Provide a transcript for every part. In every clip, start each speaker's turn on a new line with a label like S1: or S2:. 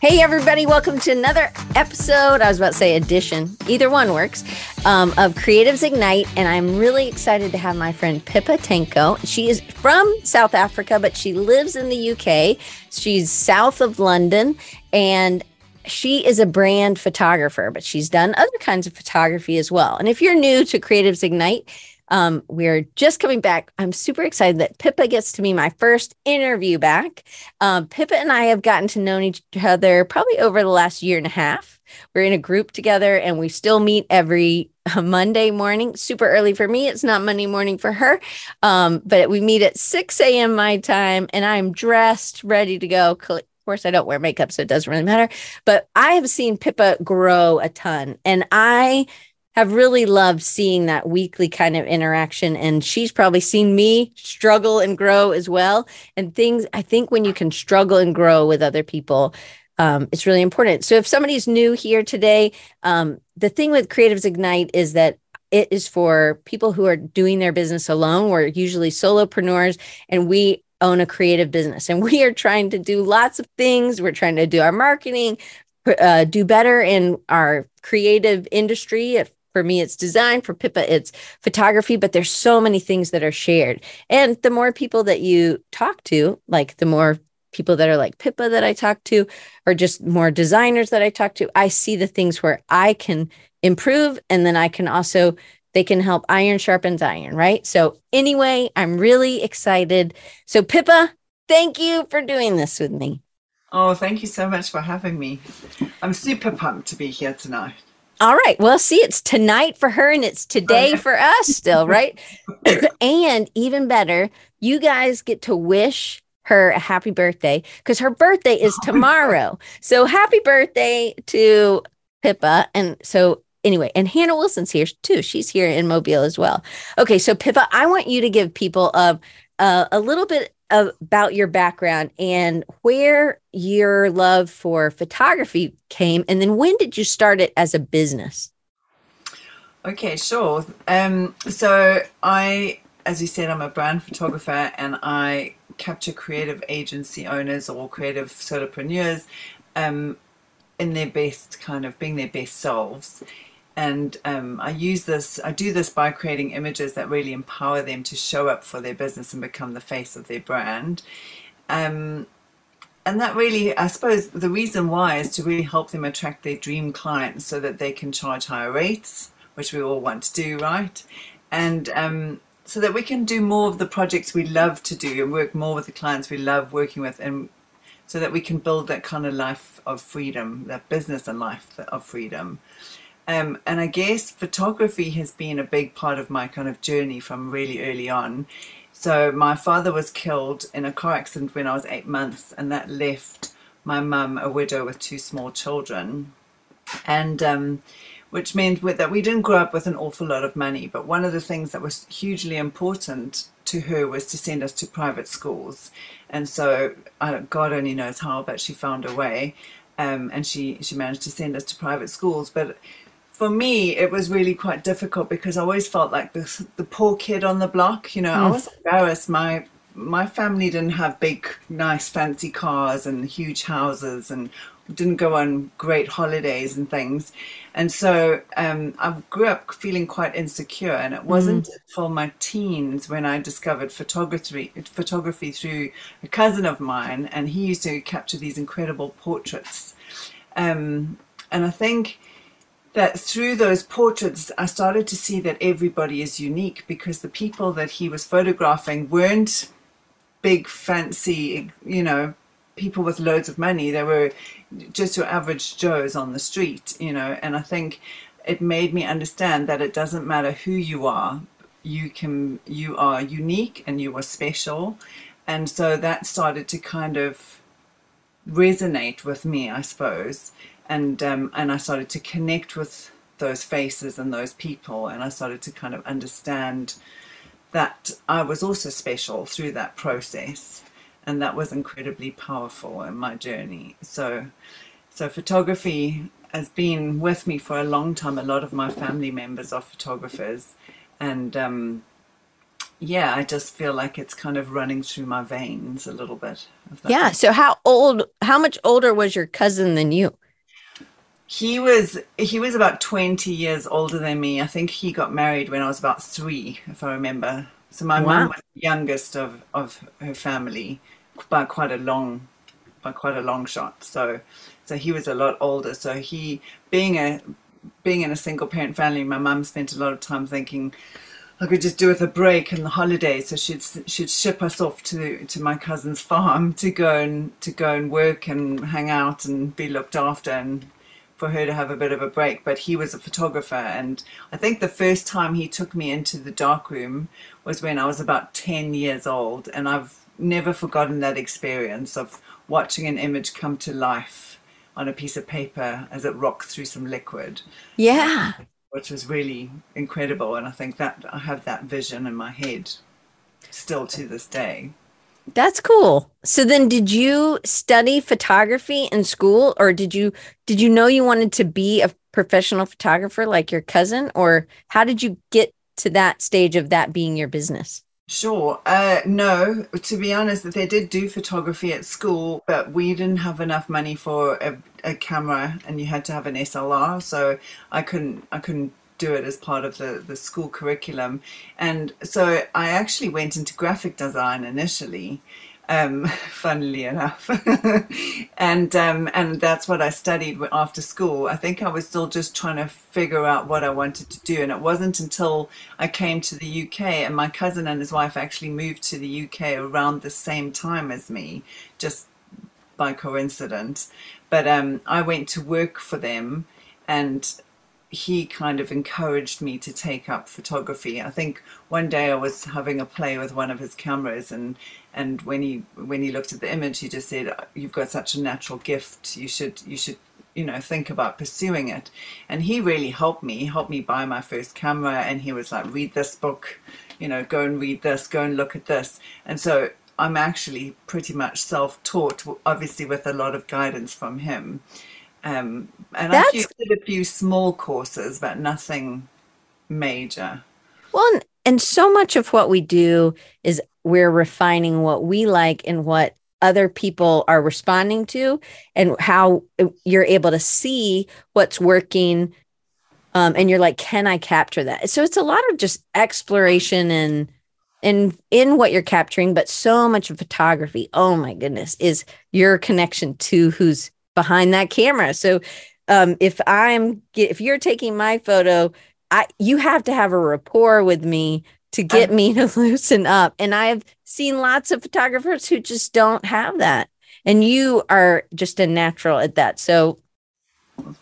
S1: Hey, everybody, welcome to another episode. I was about to say edition, either one works, um, of Creatives Ignite. And I'm really excited to have my friend Pippa Tenko. She is from South Africa, but she lives in the UK. She's south of London and she is a brand photographer, but she's done other kinds of photography as well. And if you're new to Creatives Ignite, um, we're just coming back. I'm super excited that Pippa gets to be my first interview back. Um, Pippa and I have gotten to know each other probably over the last year and a half. We're in a group together and we still meet every uh, Monday morning, super early for me. It's not Monday morning for her. Um, but we meet at 6 a.m. my time and I'm dressed, ready to go. Of course, I don't wear makeup, so it doesn't really matter. But I have seen Pippa grow a ton. And I have really loved seeing that weekly kind of interaction. And she's probably seen me struggle and grow as well. And things, I think when you can struggle and grow with other people, um, it's really important. So if somebody's new here today, um, the thing with Creatives Ignite is that it is for people who are doing their business alone. We're usually solopreneurs and we own a creative business and we are trying to do lots of things. We're trying to do our marketing, uh, do better in our creative industry for me, it's design. For Pippa, it's photography. But there's so many things that are shared. And the more people that you talk to, like the more people that are like Pippa that I talk to, or just more designers that I talk to, I see the things where I can improve. And then I can also, they can help iron sharpens iron, right? So, anyway, I'm really excited. So, Pippa, thank you for doing this with me.
S2: Oh, thank you so much for having me. I'm super pumped to be here tonight.
S1: All right. Well, see, it's tonight for her and it's today for us still, right? and even better, you guys get to wish her a happy birthday because her birthday is oh tomorrow. so happy birthday to Pippa. And so anyway, and Hannah Wilson's here too. She's here in Mobile as well. Okay, so Pippa, I want you to give people a, a, uh, a little bit about your background and where your love for photography came and then when did you start it as a business?
S2: Okay sure. Um, so i as you said i'm a brand photographer and i capture creative agency owners or creative solopreneurs um, in their best kind of being their best selves and um, I use this, I do this by creating images that really empower them to show up for their business and become the face of their brand. Um, and that really, I suppose, the reason why is to really help them attract their dream clients so that they can charge higher rates, which we all want to do, right? And um, so that we can do more of the projects we love to do and work more with the clients we love working with, and so that we can build that kind of life of freedom, that business and life of freedom. Um, and I guess photography has been a big part of my kind of journey from really early on. So my father was killed in a car accident when I was eight months, and that left my mum a widow with two small children, and um, which meant that we didn't grow up with an awful lot of money. But one of the things that was hugely important to her was to send us to private schools, and so uh, God only knows how, but she found a way. Um, and she, she managed to send us to private schools. But for me, it was really quite difficult because I always felt like the the poor kid on the block. You know, mm. I was embarrassed. My my family didn't have big, nice, fancy cars and huge houses, and didn't go on great holidays and things. And so um, I grew up feeling quite insecure. And it wasn't mm. until my teens when I discovered photography, photography through a cousin of mine, and he used to capture these incredible portraits. Um, and I think that through those portraits, I started to see that everybody is unique because the people that he was photographing weren't big, fancy, you know, people with loads of money. They were just your average Joes on the street, you know, and I think it made me understand that it doesn't matter who you are, you can, you are unique and you are special. And so that started to kind of resonate with me, I suppose and um, and I started to connect with those faces and those people, and I started to kind of understand that I was also special through that process, and that was incredibly powerful in my journey. So, so photography has been with me for a long time. A lot of my family members are photographers, and um, yeah, I just feel like it's kind of running through my veins a little bit.
S1: Yeah. So how old? How much older was your cousin than you?
S2: He was he was about twenty years older than me. I think he got married when I was about three, if I remember. So my wow. mum was the youngest of of her family by quite a long by quite a long shot. So so he was a lot older. So he being a being in a single parent family, my mum spent a lot of time thinking I could just do with a break and the holidays. So she'd she'd ship us off to to my cousin's farm to go and to go and work and hang out and be looked after and for her to have a bit of a break. But he was a photographer, and I think the first time he took me into the darkroom was when I was about ten years old, and I've never forgotten that experience of watching an image come to life on a piece of paper as it rocked through some liquid.
S1: Yeah.
S2: Which was really incredible. And I think that I have that vision in my head still to this day.
S1: That's cool. So then did you study photography in school or did you did you know you wanted to be a professional photographer like your cousin or how did you get to that stage of that being your business?
S2: Sure. Uh, no, to be honest, they did do photography at school, but we didn't have enough money for a, a camera, and you had to have an SLR. So I couldn't, I couldn't do it as part of the, the school curriculum. And so I actually went into graphic design initially, um, funnily enough. and um, and that's what I studied after school. I think I was still just trying to figure out what I wanted to do, and it wasn't until I came to the UK and my cousin and his wife actually moved to the UK around the same time as me, just by coincidence. But um, I went to work for them, and he kind of encouraged me to take up photography. I think one day I was having a play with one of his cameras and and when he when he looked at the image he just said you've got such a natural gift. You should you should you know think about pursuing it. And he really helped me. He helped me buy my first camera and he was like read this book. You know go and read this. Go and look at this. And so I'm actually pretty much self-taught obviously with a lot of guidance from him um, and That's... I did a few small courses but nothing major.
S1: Well and so much of what we do is we're refining what we like and what other people are responding to and how you're able to see what's working um, and you're like can i capture that? So it's a lot of just exploration and and in what you're capturing but so much of photography oh my goodness is your connection to who's behind that camera so um, if i'm if you're taking my photo i you have to have a rapport with me to get me to loosen up. And I've seen lots of photographers who just don't have that. And you are just a natural at that. So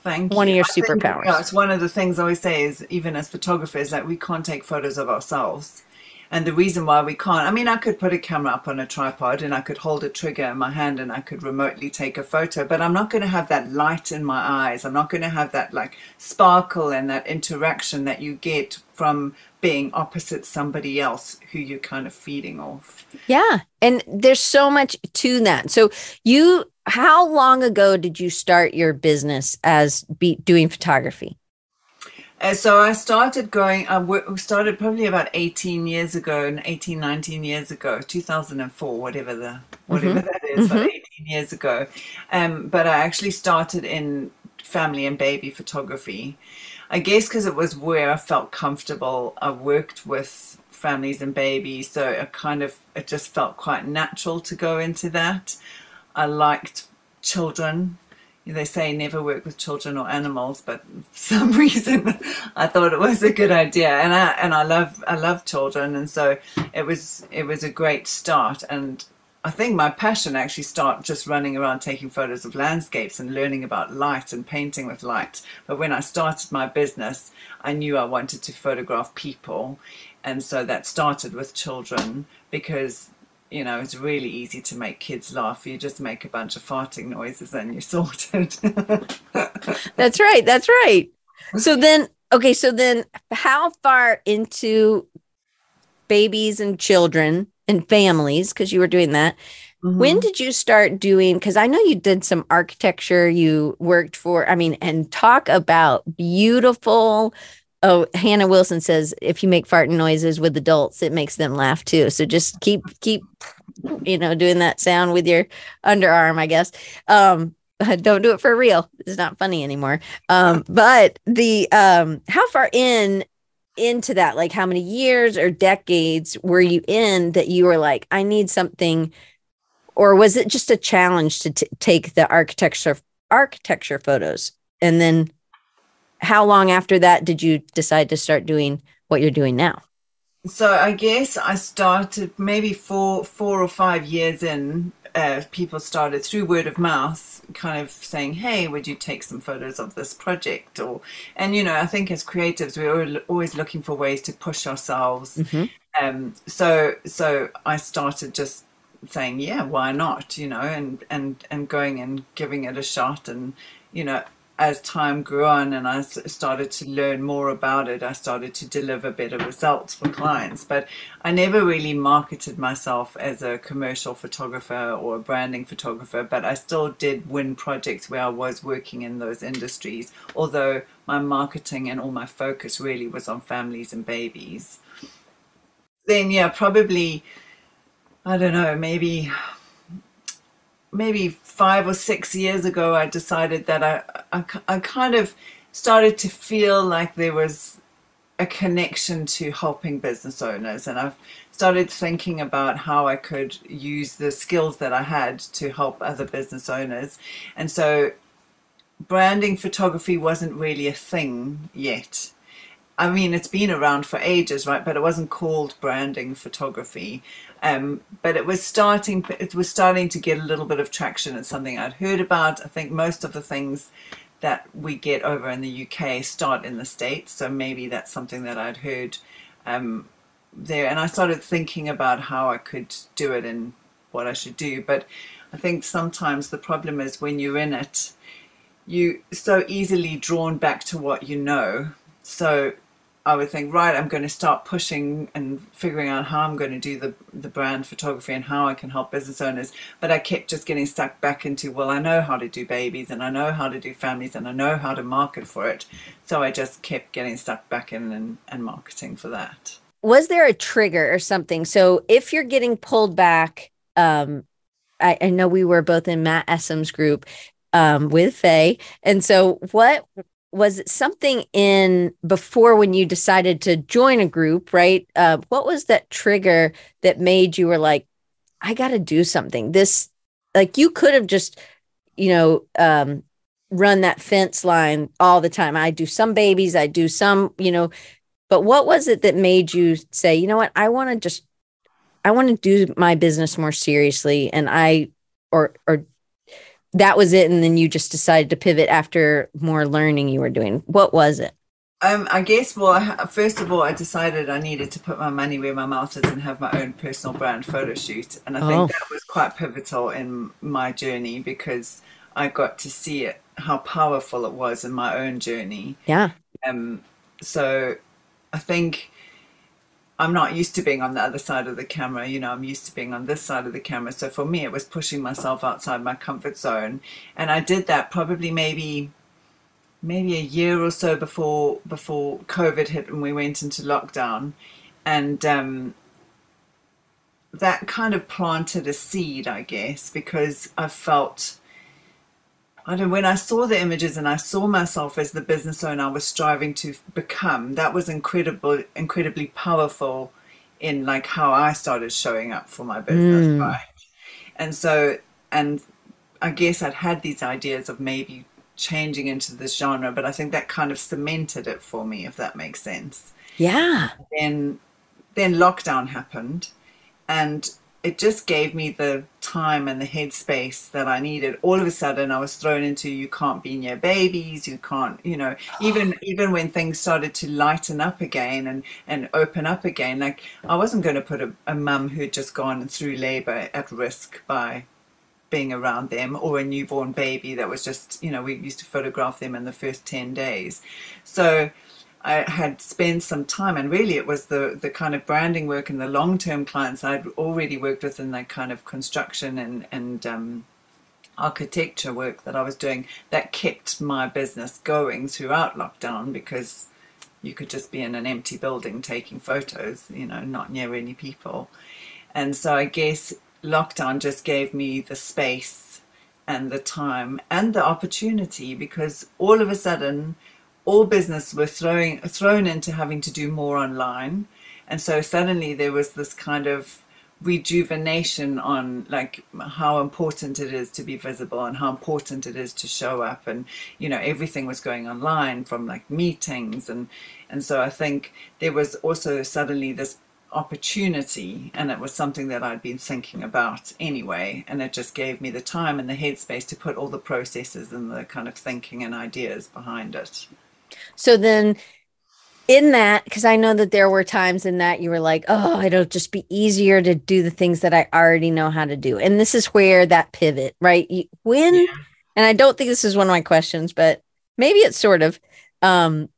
S2: Thank
S1: one
S2: you.
S1: of your superpowers.
S2: Think, it's one of the things I always say is even as photographers that we can't take photos of ourselves. And the reason why we can't, I mean, I could put a camera up on a tripod and I could hold a trigger in my hand and I could remotely take a photo, but I'm not going to have that light in my eyes. I'm not going to have that like sparkle and that interaction that you get from being opposite somebody else who you're kind of feeding off.
S1: Yeah. And there's so much to that. So you how long ago did you start your business as be doing photography?
S2: Uh, so I started going, I started probably about 18 years ago, 18, 19 years ago, 2004, whatever the, whatever mm-hmm. that is, mm-hmm. 18 years ago. Um, but I actually started in family and baby photography. I guess because it was where I felt comfortable. I worked with families and babies, so it kind of it just felt quite natural to go into that. I liked children. They say never work with children or animals, but for some reason I thought it was a good idea, and I and I love I love children, and so it was it was a great start. And I think my passion actually started just running around taking photos of landscapes and learning about light and painting with light. But when I started my business, I knew I wanted to photograph people. And so that started with children because, you know, it's really easy to make kids laugh. You just make a bunch of farting noises and you're sorted.
S1: that's right. That's right. So then, okay, so then how far into babies and children and families because you were doing that. Mm-hmm. When did you start doing? Because I know you did some architecture, you worked for, I mean, and talk about beautiful Oh, Hannah Wilson says if you make farting noises with adults, it makes them laugh too. So just keep keep you know doing that sound with your underarm, I guess. Um don't do it for real. It's not funny anymore. Um but the um how far in into that like how many years or decades were you in that you were like I need something or was it just a challenge to t- take the architecture architecture photos and then how long after that did you decide to start doing what you're doing now?
S2: So I guess I started maybe four four or five years in. Uh, people started through word of mouth, kind of saying, "Hey, would you take some photos of this project?" Or, and you know, I think as creatives, we're always looking for ways to push ourselves. Mm-hmm. Um, so, so I started just saying, "Yeah, why not?" You know, and and and going and giving it a shot, and you know, as time grew on and I started to learn more about it, I started to deliver better results for clients. But I never really marketed myself as a commercial photographer or a branding photographer, but I still did win projects where I was working in those industries, although my marketing and all my focus really was on families and babies. Then, yeah, probably, I don't know, maybe maybe five or six years ago, I decided that I, I, I kind of started to feel like there was a connection to helping business owners. And I've started thinking about how I could use the skills that I had to help other business owners. And so branding photography wasn't really a thing yet. I mean, it's been around for ages, right? But it wasn't called branding photography. Um, but it was starting. It was starting to get a little bit of traction. It's something I'd heard about. I think most of the things that we get over in the UK start in the States, so maybe that's something that I'd heard um, there. And I started thinking about how I could do it and what I should do. But I think sometimes the problem is when you're in it, you so easily drawn back to what you know. So I would think, right, I'm going to start pushing and figuring out how I'm going to do the, the brand photography and how I can help business owners. But I kept just getting stuck back into, well, I know how to do babies and I know how to do families and I know how to market for it. So I just kept getting stuck back in and, and marketing for that.
S1: Was there a trigger or something? So if you're getting pulled back, um, I, I know we were both in Matt Essam's group um, with Faye. And so what was it something in before when you decided to join a group right? Uh, what was that trigger that made you were like i got to do something. This like you could have just you know um, run that fence line all the time. I do some babies i do some you know but what was it that made you say you know what? I want to just i want to do my business more seriously and i or or that was it and then you just decided to pivot after more learning you were doing what was it
S2: um, I guess, well, first of all, I decided I needed to put my money where my mouth is and have my own personal brand photo shoot. And I think oh. that was quite pivotal in my journey because I got to see it, how powerful it was in my own journey.
S1: Yeah.
S2: Um, so I think I'm not used to being on the other side of the camera. You know, I'm used to being on this side of the camera. So for me, it was pushing myself outside my comfort zone. And I did that probably maybe maybe a year or so before before COVID hit and we went into lockdown. And um, that kind of planted a seed, I guess, because I felt I don't when I saw the images and I saw myself as the business owner I was striving to become, that was incredible, incredibly powerful in like how I started showing up for my business, mm. right? And so, and I guess I'd had these ideas of maybe changing into this genre, but I think that kind of cemented it for me, if that makes sense.
S1: Yeah.
S2: Then, then lockdown happened, and it just gave me the time and the headspace that I needed. All of a sudden, I was thrown into you can't be near babies, you can't, you know, oh. even even when things started to lighten up again and and open up again. Like I wasn't going to put a, a mum who had just gone through labour at risk by being around them or a newborn baby that was just, you know, we used to photograph them in the first ten days. So I had spent some time, and really it was the the kind of branding work and the long term clients I'd already worked with in that kind of construction and and um, architecture work that I was doing that kept my business going throughout lockdown because you could just be in an empty building taking photos, you know, not near any people. And so I guess lockdown just gave me the space and the time and the opportunity because all of a sudden all business were throwing thrown into having to do more online. And so suddenly there was this kind of rejuvenation on like how important it is to be visible and how important it is to show up. And you know everything was going online from like meetings. And and so i think there was also suddenly this opportunity and it was something that I'd been thinking about anyway. And it just gave me the time and the headspace to put all the processes and the kind of thinking and ideas behind it.
S1: So then in that because I know that there were times in that you were like, "Oh, it'll just be easier to do the things that I already know how to do." And this is where that pivot, right? When yeah. and I don't think this is one of my questions, but maybe it's sort of um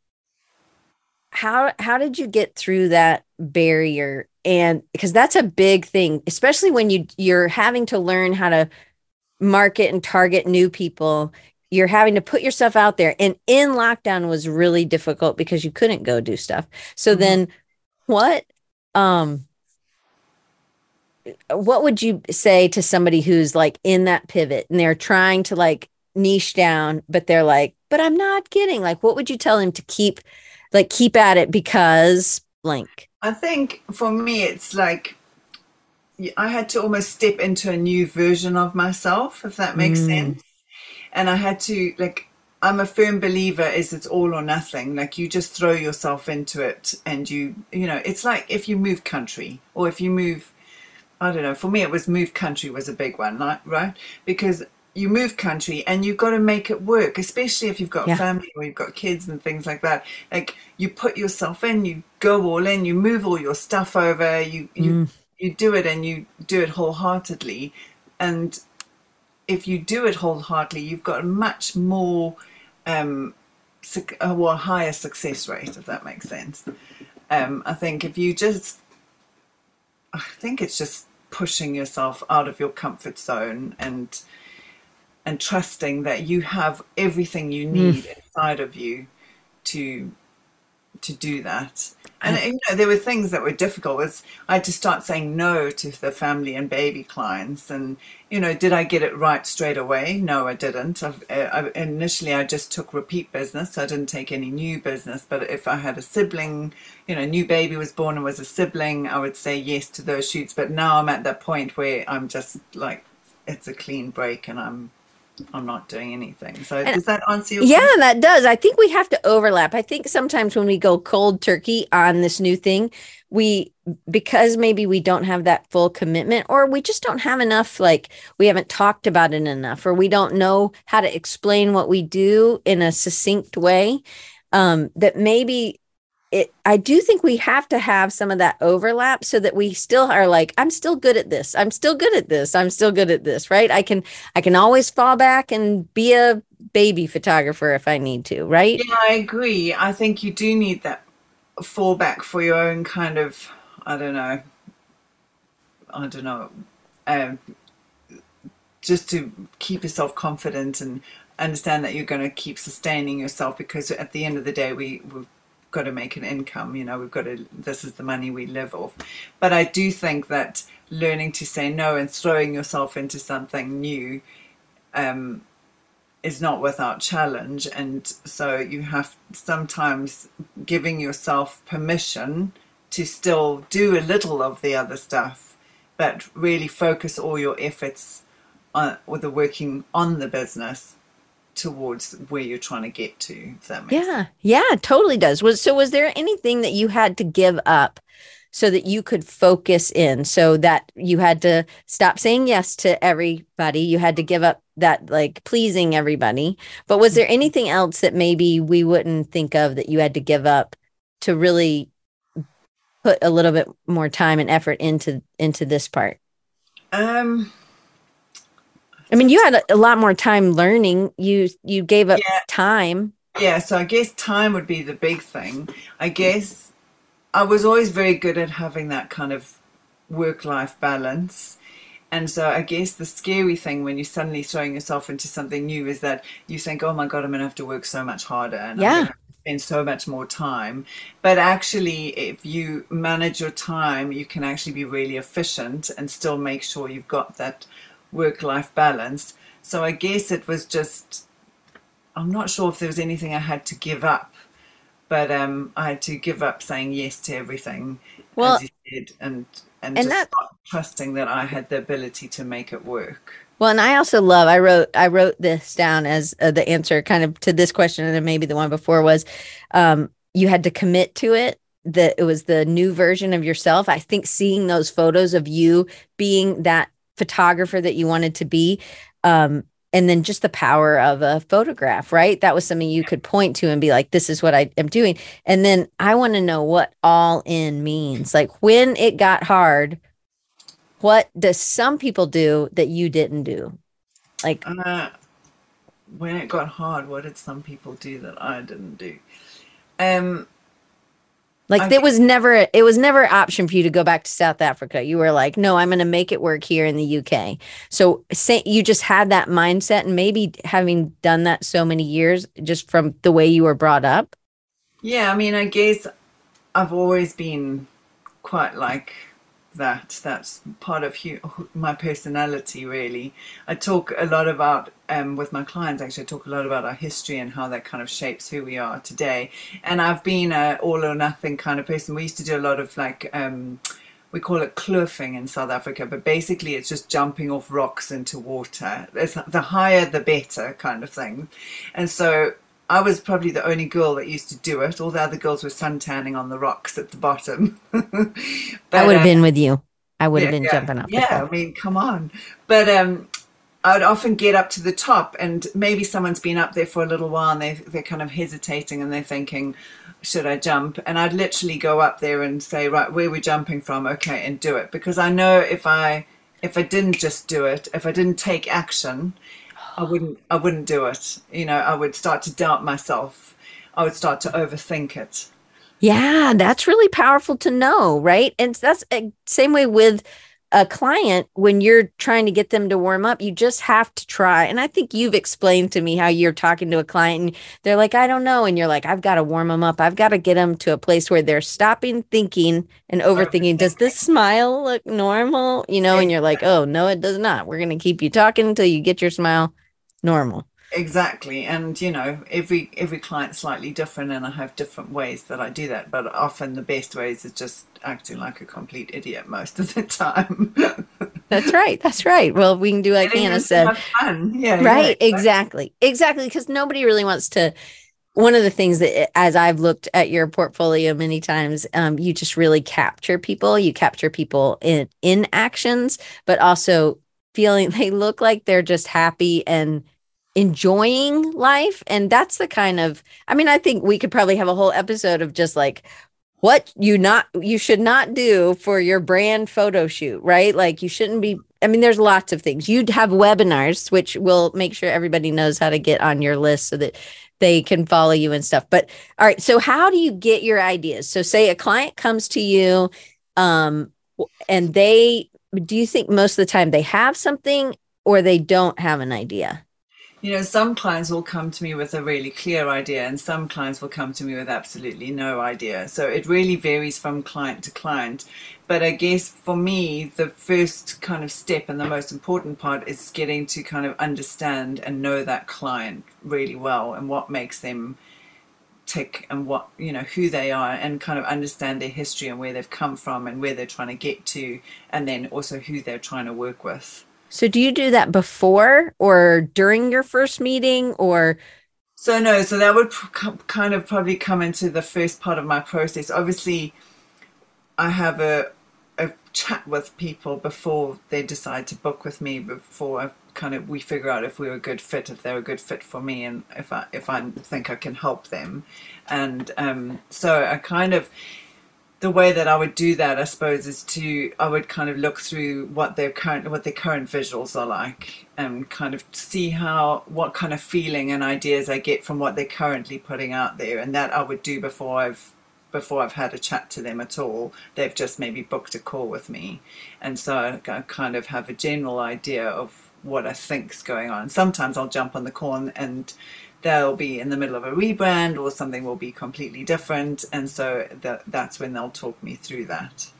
S1: how how did you get through that barrier and because that's a big thing especially when you you're having to learn how to market and target new people you're having to put yourself out there and in lockdown was really difficult because you couldn't go do stuff so mm-hmm. then what um what would you say to somebody who's like in that pivot and they're trying to like niche down but they're like but i'm not getting like what would you tell them to keep like keep at it because blank
S2: i think for me it's like i had to almost step into a new version of myself if that makes mm. sense and i had to like i'm a firm believer is it's all or nothing like you just throw yourself into it and you you know it's like if you move country or if you move I don't know. For me, it was move country was a big one, right? Because you move country and you've got to make it work, especially if you've got yeah. family or you've got kids and things like that. Like you put yourself in, you go all in, you move all your stuff over, you you mm. you do it and you do it wholeheartedly. And if you do it wholeheartedly, you've got a much more um, a well, higher success rate, if that makes sense. Um, I think if you just, I think it's just pushing yourself out of your comfort zone and and trusting that you have everything you need mm. inside of you to to do that. And you know, there were things that were difficult. Was I had to start saying no to the family and baby clients, and you know, did I get it right straight away? No, I didn't. Uh, I, initially, I just took repeat business. So I didn't take any new business. But if I had a sibling, you know, new baby was born and was a sibling, I would say yes to those shoots. But now I'm at that point where I'm just like, it's a clean break, and I'm I'm not doing anything. So and does that answer your
S1: Yeah, that does. I think we have to overlap. I think sometimes when we go cold turkey on this new thing, we because maybe we don't have that full commitment or we just don't have enough like we haven't talked about it enough or we don't know how to explain what we do in a succinct way um that maybe it i do think we have to have some of that overlap so that we still are like i'm still good at this. I'm still good at this. I'm still good at this right? I can i can always fall back and be a baby photographer if i need to right?
S2: Yeah i agree. I think you do need that fallback for your own kind of i don't know i don't know um, just to keep yourself confident and understand that you're going to keep sustaining yourself because at the end of the day we, we got to make an income you know we've got to this is the money we live off. But i do think that learning to say no and throwing yourself into something new um, is not without challenge. And so you have sometimes giving yourself permission to still do a little of the other stuff but really focus all your efforts on with the working on the business towards where you're trying to get to. That.
S1: Yeah,
S2: sense.
S1: yeah, totally does. Was so? Was there anything that you had to give up so that you could focus in? So that you had to stop saying yes to everybody. You had to give up that like pleasing everybody. But was there mm-hmm. anything else that maybe we wouldn't think of that you had to give up to really put a little bit more time and effort into into this part?
S2: Um
S1: I mean, you had a, lot more time learning. You you gave up yeah. time.
S2: Yeah, so I guess time would be the big thing. I guess I was always very good at having that kind of work life balance. And so I guess the scary thing when you're suddenly throwing yourself into something new is that you think, oh my God, I'm going to have to work so much harder. And
S1: yeah.
S2: spend so much more time. But actually, if you manage your time, you can actually be really efficient and still make sure you've got that work life balance. So I guess it was just, I'm not sure if there was anything I had to give up, but um, I had to give up saying yes to everything,
S1: Well,
S2: as you said, and and,
S1: and
S2: just
S1: that
S2: trusting that I had the ability to make it work.
S1: Well, and I also love. I wrote. I wrote this down as uh, the answer, kind of to this question, and maybe the one before was, um, you had to commit to it. That it was the new version of yourself. I think seeing those photos of you being that photographer that you wanted to be, um, and then just the power of a photograph, right? That was something you could point to and be like, "This is what I am doing." And then I want to know what all in means. Like when it got hard, what does some people do that you didn't do? Like
S2: Uh, when it got hard, what did some people do that I didn't do? Um,
S1: like
S2: I
S1: it was never it was never an option for you to go back to South Africa. You were like, no, I'm going to make it work here in the UK. So say you just had that mindset and maybe having done that so many years just from the way you were brought up.
S2: yeah, I mean, I guess I've always been quite like that. That's part of my personality, really. I talk a lot about, um, with my clients, actually, I talk a lot about our history and how that kind of shapes who we are today. And I've been a all or nothing kind of person. We used to do a lot of like, um, we call it kloofing in South Africa, but basically it's just jumping off rocks into water. It's the higher the better kind of thing. And so I was probably the only girl that used to do it. All the other girls were suntanning on the rocks at the bottom.
S1: I would have
S2: uh,
S1: been with you. I would have
S2: yeah,
S1: been jumping up.
S2: yeah. I mean, come on. But um, I'd often get up to the top, and maybe someone's been up there for a little while, and they they're kind of hesitating, and they're thinking, should I jump? And I'd literally go up there and say, right, where we're we jumping from? Okay, and do it because I know if I if I didn't just do it, if I didn't take action, I wouldn't I wouldn't do it. You know, I would start to doubt myself. I would start to overthink it.
S1: Yeah, that's really powerful to know, right? And that's uh, same way with a client when you're trying to get them to warm up, you just have to try. And I think you've explained to me how you're talking to a client and they're like, I don't know. And you're like, I've got to warm them up. I've got to get them to a place where they're stopping thinking and overthinking. Does this smile look normal? You know, and you're like, oh, no, it does not. We're going to keep you talking until you get your smile normal.
S2: Exactly, and you know, every every client's slightly different, and I have different ways that I do that. But often the best ways is just acting like a complete idiot most of the time.
S1: That's right. That's right. Well, we can do like
S2: Getting
S1: Hannah said.
S2: fun. Yeah,
S1: Right,
S2: yeah.
S1: exactly. Exactly. Because nobody really wants to. One of the things that, as I've looked at your portfolio many times, um, you just really capture people. You capture people in in actions, but also feeling they look like they're just happy and enjoying life. And that's the kind of. I mean, I think we could probably have a whole episode of just like what you not you should not do for your brand photo shoot, right? Like you shouldn't be I mean, there's lots of things. You'd have webinars, which will make sure everybody knows how to get on your list so that they can follow you and stuff. But all right, so how do you get your ideas? So say a client comes to you um and they do you think most of the time they have something or they don't have an idea?
S2: You know, some clients will come to me with a really clear idea, and some clients will come to me with absolutely no idea. So it really varies from client to client. But I guess for me, the first kind of step and the most important part is getting to kind of understand and know that client really well and what makes them tick and what, you know, who they are and kind of understand their history and where they've come from and where they're trying to get to, and then also who they're trying to work with.
S1: So do you do that before or during your first meeting or
S2: So no, so that would kind of probably come into the first part of my process. Obviously, I have a a chat with people before they decide to book with me. Before I kind of we figure out if we're a good fit, if they're a good fit for me, and if I if I think I can help them. And um, so I kind of the way that I would do that, I suppose, is to I would kind of look through what their current what their current visuals are like, and kind of see how what kind of feeling and ideas I get from what they're currently putting out there, and that I would do before I've before I've had a chat to them at all. They've just maybe booked a call with me, and so I kind of have a general idea of what I think's going on. Sometimes I'll jump on the call and, and they'll be in the middle of a rebrand or something will be completely different. And so that, that's when they'll talk me through that.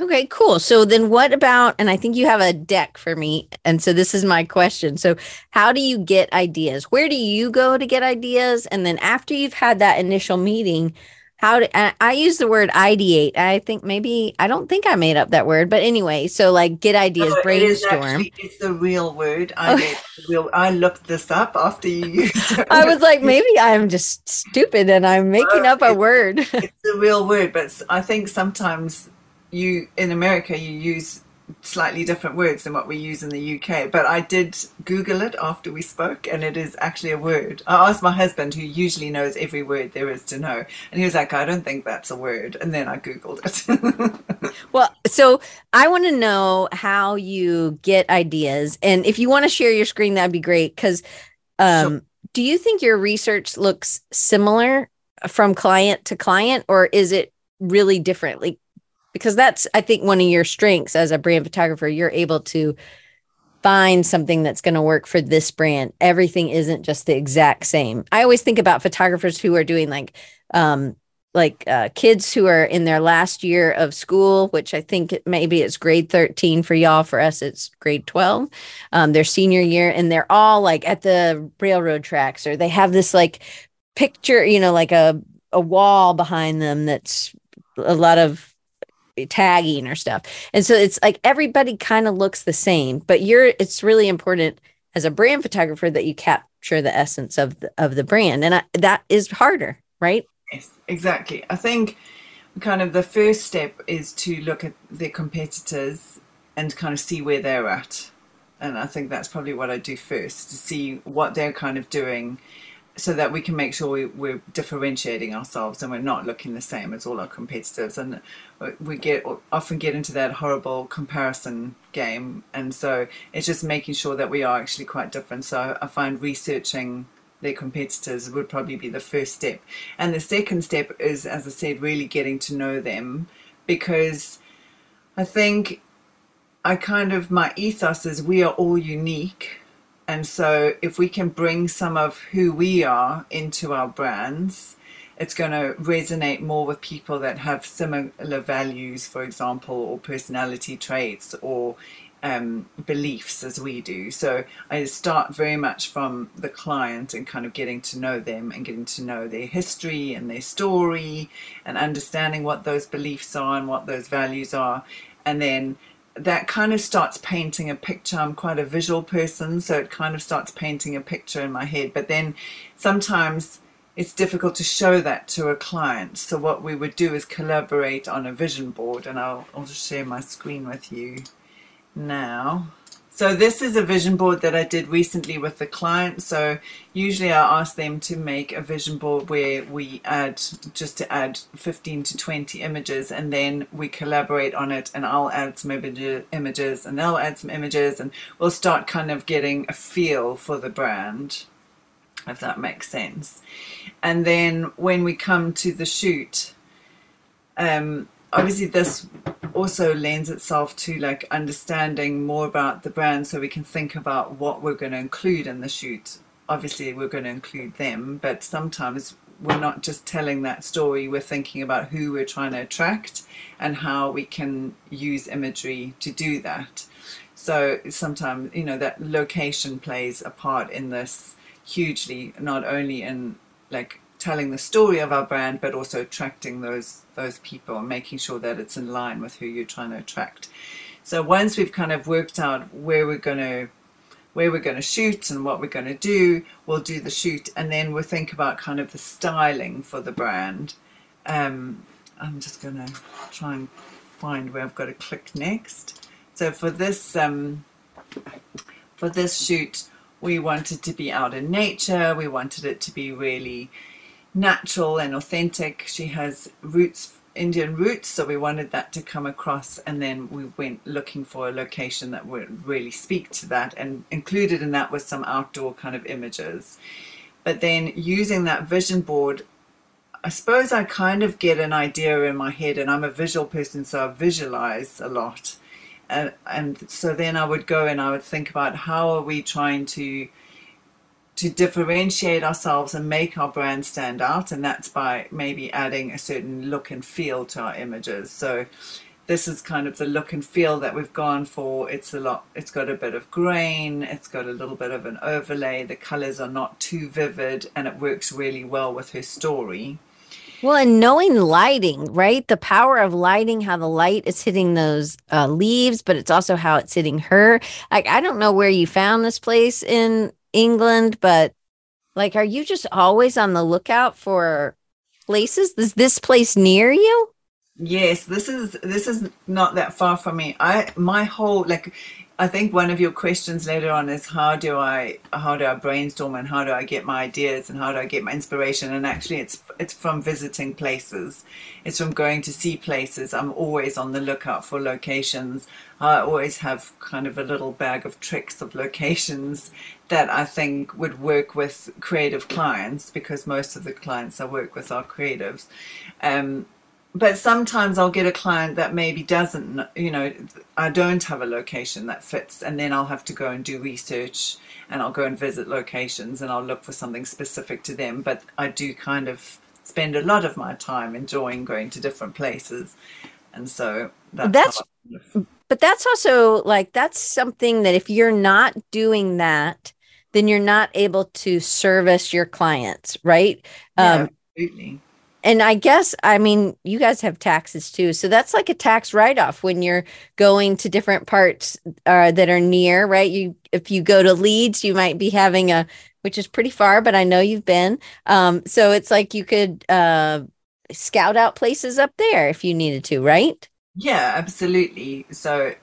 S1: Okay, cool. So then what about, and I think you have a deck for me. And so this is my question. So, how do you get ideas? Where do you go to get ideas? And then after you've had that initial meeting, how do uh, I use the word ideate? I think maybe I don't think I made up that word, but anyway, so like get ideas, oh, no, brainstorm.
S2: It actually, it's the real word. I real, I looked this up after you used it.
S1: I was like, maybe I'm just stupid and I'm making no, up a word.
S2: it's the real word, but I think sometimes you in America you use slightly different words than what we use in the UK. But I did Google it after we spoke, and it is actually a word. I asked my husband, who usually knows every word there is to know, and he was like, I don't think that's a word. And then I Googled
S1: it. well, so I want to know how you get ideas. And if you want to share your screen, that'd be great. Because um, sure. do you think your research looks similar from client to client, or is it really different? Like, because that's i think one of your strengths as a brand photographer. You're able to find something that's going to work for this brand. Everything isn't just the exact same. I always think about photographers who are doing like um like uh, kids who are in their last year of school which i think maybe it's grade 13 for y'all. For us it's grade 12 um, their senior year and they're all like at the railroad tracks or they have this like picture you know like a a wall behind them that's a lot of tagging or stuff. And so it's like everybody kind of looks the same, but you're it's really important as a brand photographer that you capture the essence of the, of the brand and I, that is harder, right?
S2: Yes, exactly. I think kind of the first step is to look at their competitors and kind of see where they're at. And I think that's probably what I do first to see what they're kind of doing so that we can make sure we, we're differentiating ourselves and we're not looking the same as all our competitors. And we get often get into that horrible comparison game. And so it's just making sure that we are actually quite different. So i find researching their competitors would probably be the first step. And the second step is as i said really getting to know them. Because i think i kind of my ethos is we are all unique and so, if we can bring some of who we are into our brands, it's going to resonate more with people that have similar values, for example, or personality traits or um, beliefs as we do. So I start very much from the client and kind of getting to know them and getting to know their history and their story and understanding what those beliefs are and what those values are. And then that kind of starts painting a picture. I'm quite a visual person, so it kind of starts painting a picture in my head. But then sometimes it's difficult to show that to a client. So what we would do is collaborate on a vision board, and I'll, I'll just share my screen with you now. So this is a vision board that I did recently with the client. So usually I ask them to make a vision board where we add just to add 15 to 20 images and then we collaborate on it and I'll add some images and they'll add some images and we'll start kind of getting a feel for the brand if that makes sense. And then when we come to the shoot, um, obviously this also lends itself to like understanding more about the brand so we can think about what we're going to include in the shoot. Obviously we're going to include them but sometimes we're not just telling that story we're thinking about who we're trying to attract and how we can use imagery to do that. So sometimes you know that location plays a part in this hugely not only in like telling the story of our brand, but also attracting those those people and making sure that it's in line with who you're trying to attract. So once we've kind of worked out where we're going to where we're going to shoot and what we're going to do, we'll do the shoot, and then we'll think about kind of the styling for the brand. Um, I'm just going to try and find where I've got to click next. So for this um, for this shoot, we wanted to be out in nature. We wanted it to be really natural and authentic. She has roots, Indian roots, so we wanted that to come across. And then we went looking for a location that would really speak to that. And included in that was some outdoor kind of images. But then using that vision board, I suppose I kind of get an idea in my head, and I'm a visual person, so I visualize a lot. And, and so then I would go and I would think about how are we trying to to differentiate ourselves and make our brand stand out, and that's by maybe adding a certain look and feel to our images. So this is kind of the look and feel that we've gone for. It's a lot. It's got a bit of grain. It's got a little bit of an overlay. The colors are not too vivid, and it works really well with her story.
S1: Well, and knowing lighting, right? The power of lighting, how the light is hitting those uh, leaves, but it's also how it's hitting her. Like, I don't know where you found this place in England, but like, are you just always on the lookout for places? Is this place near you?
S2: Yes, this is this is not that far from me. I my whole like I think one of your questions later on is how do I how do I brainstorm and how do I get my ideas and how do I get my inspiration and actually it's it's from visiting places. It's from going to see places. I'm always on the lookout for locations. I always have kind of a little bag of tricks of locations that I think would work with creative clients because most of the clients I work with are creatives. Um, but sometimes I'll get a client that maybe doesn't, you know, I don't have a location that fits, and then I'll have to go and do research and I'll go and visit locations and I'll look for something specific to them. But I do kind of spend a lot of my time enjoying going to different places, and so that's,
S1: that's but that's also like that's something that if you're not doing that, then you're not able to service your clients, right?
S2: Yeah, um, absolutely
S1: and I guess I mean you guys have taxes too, so that's like a tax write off when you're going to different parts uh, that are near, right? You if you go to Leeds, you might be having a which is pretty far, but I know you've been. Um, so it's like you could uh, scout out places up there if you needed to, right?
S2: Yeah, absolutely. So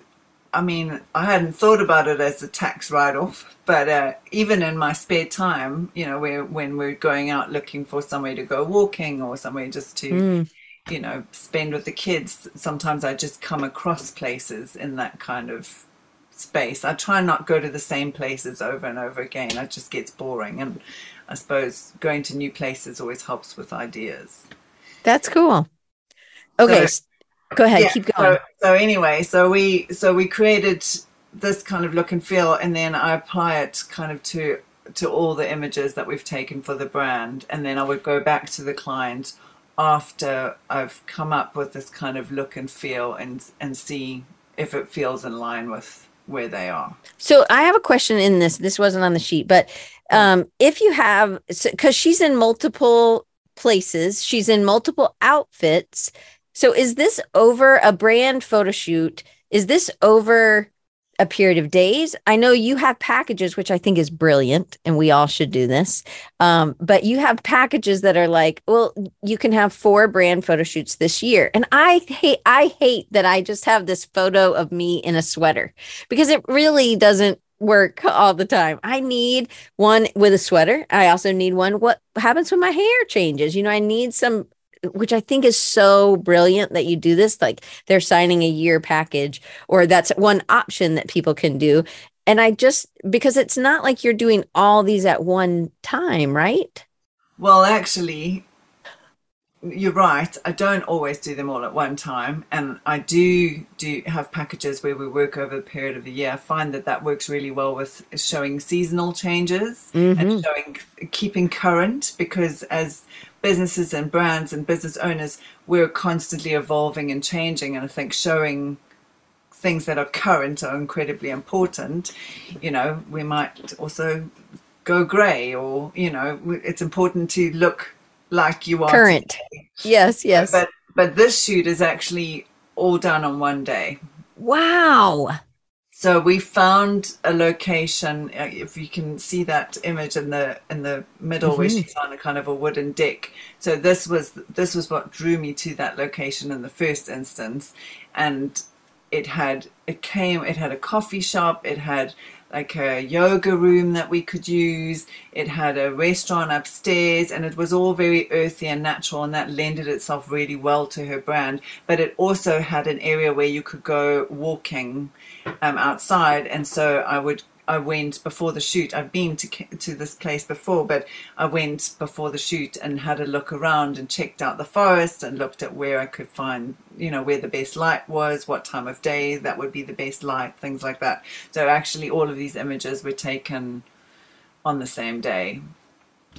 S2: I mean, I hadn't thought about it as a tax write-off, but uh, even in my spare time, you know, where when we're going out looking for somewhere to go walking or somewhere just to, mm. you know, spend with the kids, sometimes I just come across places in that kind of space. I try not go to the same places over and over again. It just gets boring, and I suppose going to new places always helps with ideas.
S1: That's cool. Okay. So, Go ahead, yeah, keep going.
S2: So, so anyway, so we so we created this kind of look and feel, and then I apply it kind of to to all the images that we've taken for the brand, and then I would go back to the client after I've come up with this kind of look and feel, and and see if it feels in line with where they are.
S1: So I have a question in this. This wasn't on the sheet, but um, if you have, because she's in multiple places, she's in multiple outfits so is this over a brand photo shoot? Is this over a period of days? I know you have packages, which I think is brilliant, and we all should do this. Um, but you have packages that are like, well, you can have four brand photo shoots this year. And I hate I hate that I just have this photo of me in a sweater because it really doesn't work all the time. I need one with a sweater. I also need one. What happens when my hair changes? You know, I need some which I think is so brilliant that you do this. Like they're signing a year package, or that's one option that people can do. And I just, because it's not like you're doing all these at one time, right?
S2: Well, actually, you're right. I don't always do them all at one time, and I do do have packages where we work over a period of a year. I find that that works really well with showing seasonal changes mm-hmm. and showing keeping current because as businesses and brands and business owners, we're constantly evolving and changing. And I think showing things that are current are incredibly important. You know, we might also go grey, or, you know, it's important to look like you are
S1: current. Today. Yes, yes.
S2: But, but this shoot is actually all done on one day.
S1: Wow.
S2: So we found a location. Uh, if you can see that image in the in the middle, mm-hmm. where she's on a kind of a wooden deck. So this was this was what drew me to that location in the first instance, and it had it came. It had a coffee shop. It had like a yoga room that we could use. It had a restaurant upstairs, and it was all very earthy and natural, and that lended itself really well to her brand. But it also had an area where you could go walking um, outside, and so I would I went before the shoot. I've been to to this place before, but I went before the shoot and had a look around and checked out the forest and looked at where I could find, you know, where the best light was, what time of day that would be the best light, things like that. So actually, all of these images were taken on the same day.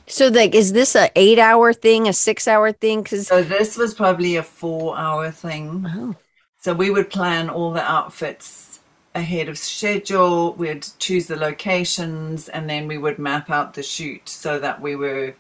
S1: So, like, is this a eight hour thing, a six hour thing? Because
S2: So this was probably a four hour thing.
S1: oh,
S2: So we would plan all the outfits ahead of schedule. We'd choose the locations and then we would map out the shoot so that we were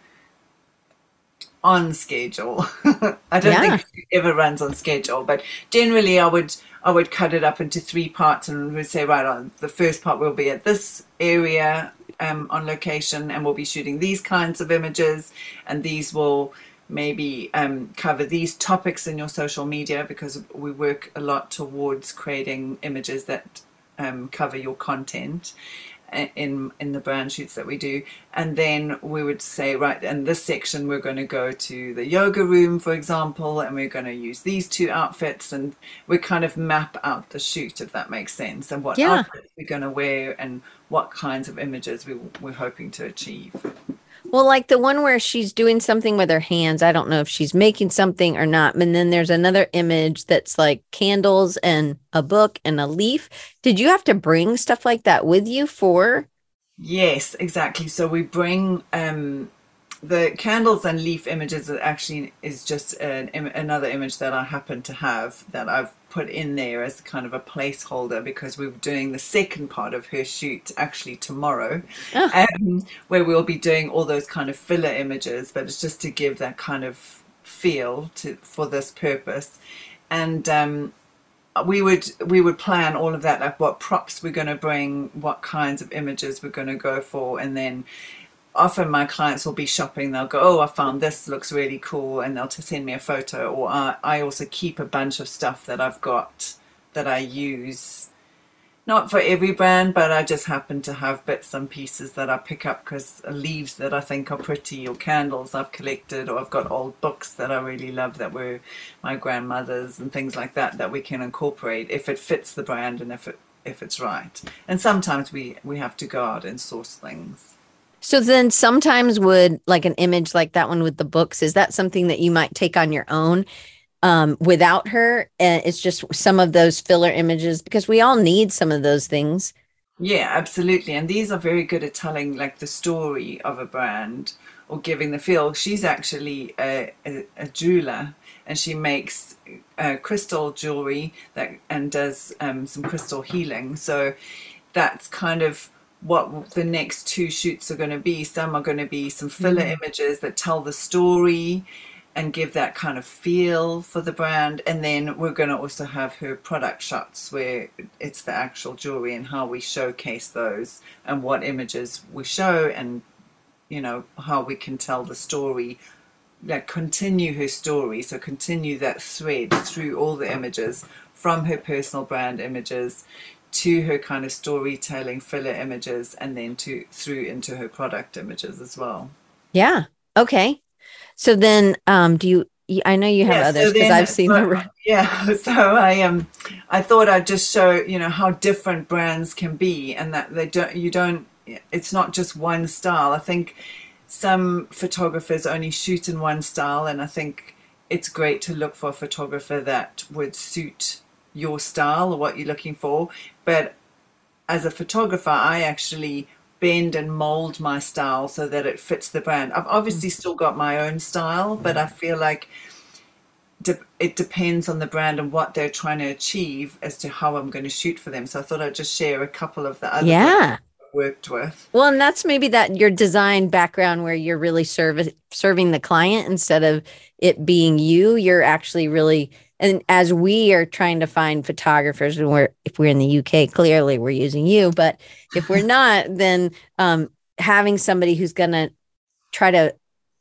S2: on schedule. I don't
S1: Yeah.
S2: think it ever runs on schedule, but generally I would I would cut it up into three parts and would say right on the first part will be at this area um, on location and we'll be shooting these kinds of images and these will maybe um, cover these topics in your social media because we work a lot towards creating images that um, cover your content in in the brand shoots that we do and then we would say right in this section we're going to go to the yoga room for example and we're going to use these two outfits and we kind of map out the shoot if that makes sense and what
S1: Yeah.
S2: outfits we're going to wear and what kinds of images we, we're hoping to achieve
S1: well, like the one where she's doing something with her hands. I don't know if she's making something or not. And then there's another image that's like candles and a book and a leaf. Did you have to bring stuff like that with you for?
S2: Yes, exactly. So we bring um, the candles and leaf images. Are actually, is just an, another image that I happen to have that I've put in there as kind of a placeholder because we're doing the second part of her shoot actually tomorrow,
S1: Oh.
S2: um, where we'll be doing all those kind of filler images. But it's just to give that kind of feel to for this purpose, and. Um, we would we would plan all of that like what props we're going to bring what kinds of images we're going to go for and then often my clients will be shopping they'll go oh i found this looks really cool and they'll send me a photo or I, I also keep a bunch of stuff that i've got that i use not for every brand but i just happen to have bits and pieces that i pick up because leaves that i think are pretty or candles i've collected or i've got old books that i really love that were my grandmother's and things like that that we can incorporate if it fits the brand and if it if it's right. And sometimes we we have to go out and source things
S1: So then sometimes would like an image like that one with the books, is that something that you might take on your own um, without her? And it's just some of those filler images because we all need some of those things.
S2: Yeah, absolutely. And these are very good at telling like the story of a brand or giving the feel. She's actually a, a, a jeweler and she makes uh, crystal jewelry that and does um, some crystal healing. So that's kind of what the next two shoots are going to be. Some are going to be some filler mm. images that tell the story and give that kind of feel for the brand. And then we're going to also have her product shots where it's the actual jewelry and how we showcase those and what images we show and, you know, how we can tell the story, like continue her story. So continue that thread through all the images from her personal brand images to her kind of storytelling filler images and then to through into her product images as well.
S1: Yeah. Okay. So then, um, do you? I know you have
S2: Yeah,
S1: others because
S2: then-
S1: I've seen
S2: so-
S1: the.
S2: Yeah, so I um I thought I'd just show, you know, how different brands can be and that they don't you don't it's not just one style. I think some photographers only shoot in one style and I think it's great to look for a photographer that would suit your style or what you're looking for. But as a photographer, I actually bend and mold my style so that it fits the brand. I've obviously mm. still got my own style, but I mm. feel like de- it depends on the brand and what they're trying to achieve as to how I'm going to shoot for them. So I thought I'd just share a couple of the other
S1: Yeah.
S2: I've worked with.
S1: Well, and that's maybe that your design background where you're really serv- serving the client instead of it being you. You're actually really, and as we are trying to find photographers, and we're if we're in the UK, clearly we're using you. But if we're not, then um, having somebody who's gonna try to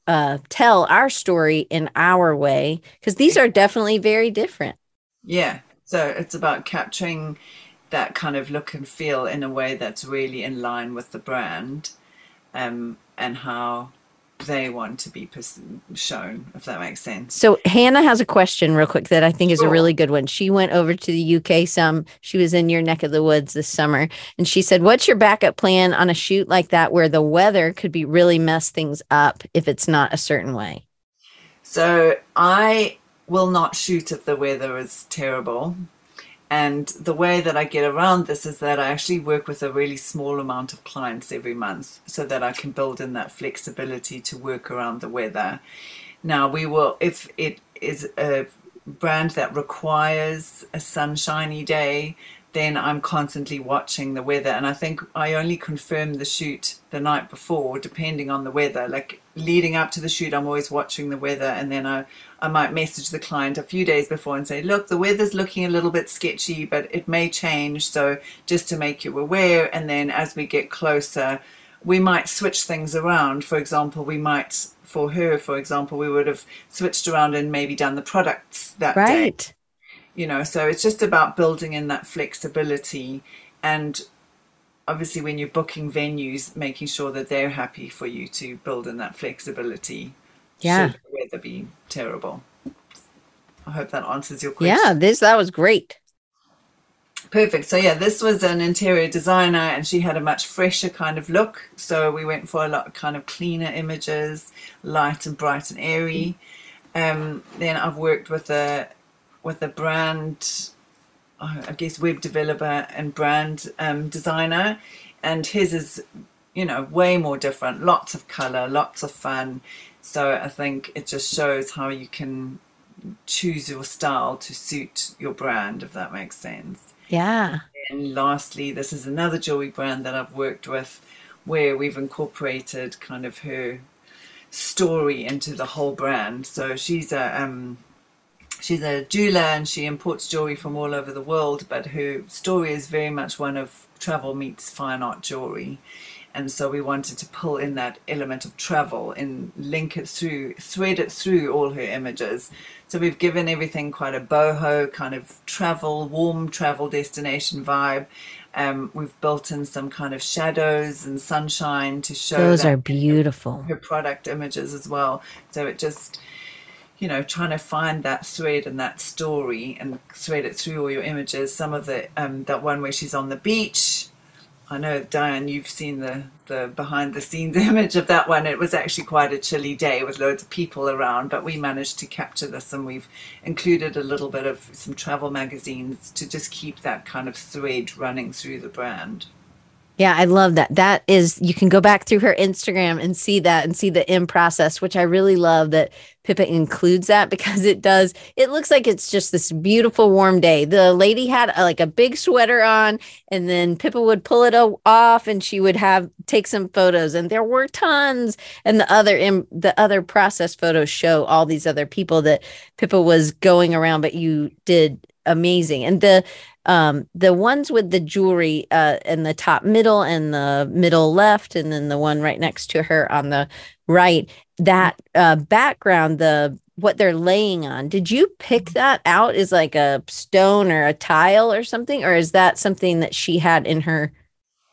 S1: uh, tell our story in our way, because these are definitely very different.
S2: Yeah. So it's about capturing that kind of look and feel in a way that's really in line with the brand um, and how they want to be shown, if that makes sense.
S1: So Hannah has a question real quick that I think is a really good one. She went over to the UK some. She was in your neck of the woods this summer and she said, "What's your backup plan on a shoot like that where the weather could be really mess things up if it's not a certain way?"
S2: So I will not shoot if the weather is terrible. And the way that I get around this is that I actually work with a really small amount of clients every month so that I can build in that flexibility to work around the weather. Now, we will, if it is a brand that requires a sunshiny day, then I'm constantly watching the weather. And I think I only confirm the shoot the night before, depending on the weather. Like leading up to the shoot, I'm always watching the weather, and then I, I might message the client a few days before and say, Look, the weather's looking a little bit sketchy, but it may change. So just to make you aware. And then as we get closer, we might switch things around. For example, we might, for her, for example, we would have switched around and maybe done the products that day.
S1: right.
S2: day you know so it's just about building in that flexibility and obviously when you're booking venues making sure that they're happy for you to build in that flexibility.
S1: Yeah.
S2: Should the weather be terrible? I hope that answers your question.
S1: yeah this that was great.
S2: Perfect. So yeah this was an interior designer and she had a much fresher kind of look. So we went for a lot of kind of cleaner images light and bright and airy. Um, then i've worked with a with a brand, I guess, web developer and brand um, designer, and his is, you know, way more different. Lots of color, lots of fun. So I think it just shows how you can choose your style to suit your brand, if that makes sense.
S1: Yeah.
S2: And lastly, this is another jewelry brand that I've worked with where we've incorporated kind of her story into the whole brand. So she's a um, she's a jeweler and she imports jewelry from all over the world, but her story is very much one of travel meets fine art jewelry. And so we wanted to pull in that element of travel and link it through, thread it through all her images. So we've given everything quite a boho kind of travel, warm travel destination vibe. Um, we've built in some kind of shadows and sunshine to show
S1: those are beautiful.
S2: Her product images as well. So it just you know, trying to find that thread and that story and thread it through all your images. Some of the um, that one where she's on the beach. I know Diane, you've seen the the behind the scenes image of that one. It was actually quite a chilly day with loads of people around, but we managed to capture this and we've included a little bit of some travel magazines to just keep that kind of thread running through the brand.
S1: Yeah, I love that. That is, you can go back through her Instagram and see that and see the in process, which I really love that Pippa includes that because it does. It looks like it's just this beautiful warm day. The lady had a, like a big sweater on, and then Pippa would pull it off, and she would have take some photos, and there were tons. And the other in the other process photos show all these other people that Pippa was going around, but you did amazing. And the um the ones with the jewelry uh in the top middle and the middle left and then the one right next to her on the right that uh background the what they're laying on did you pick that out is like a stone or a tile or something? Or is that something that she had in her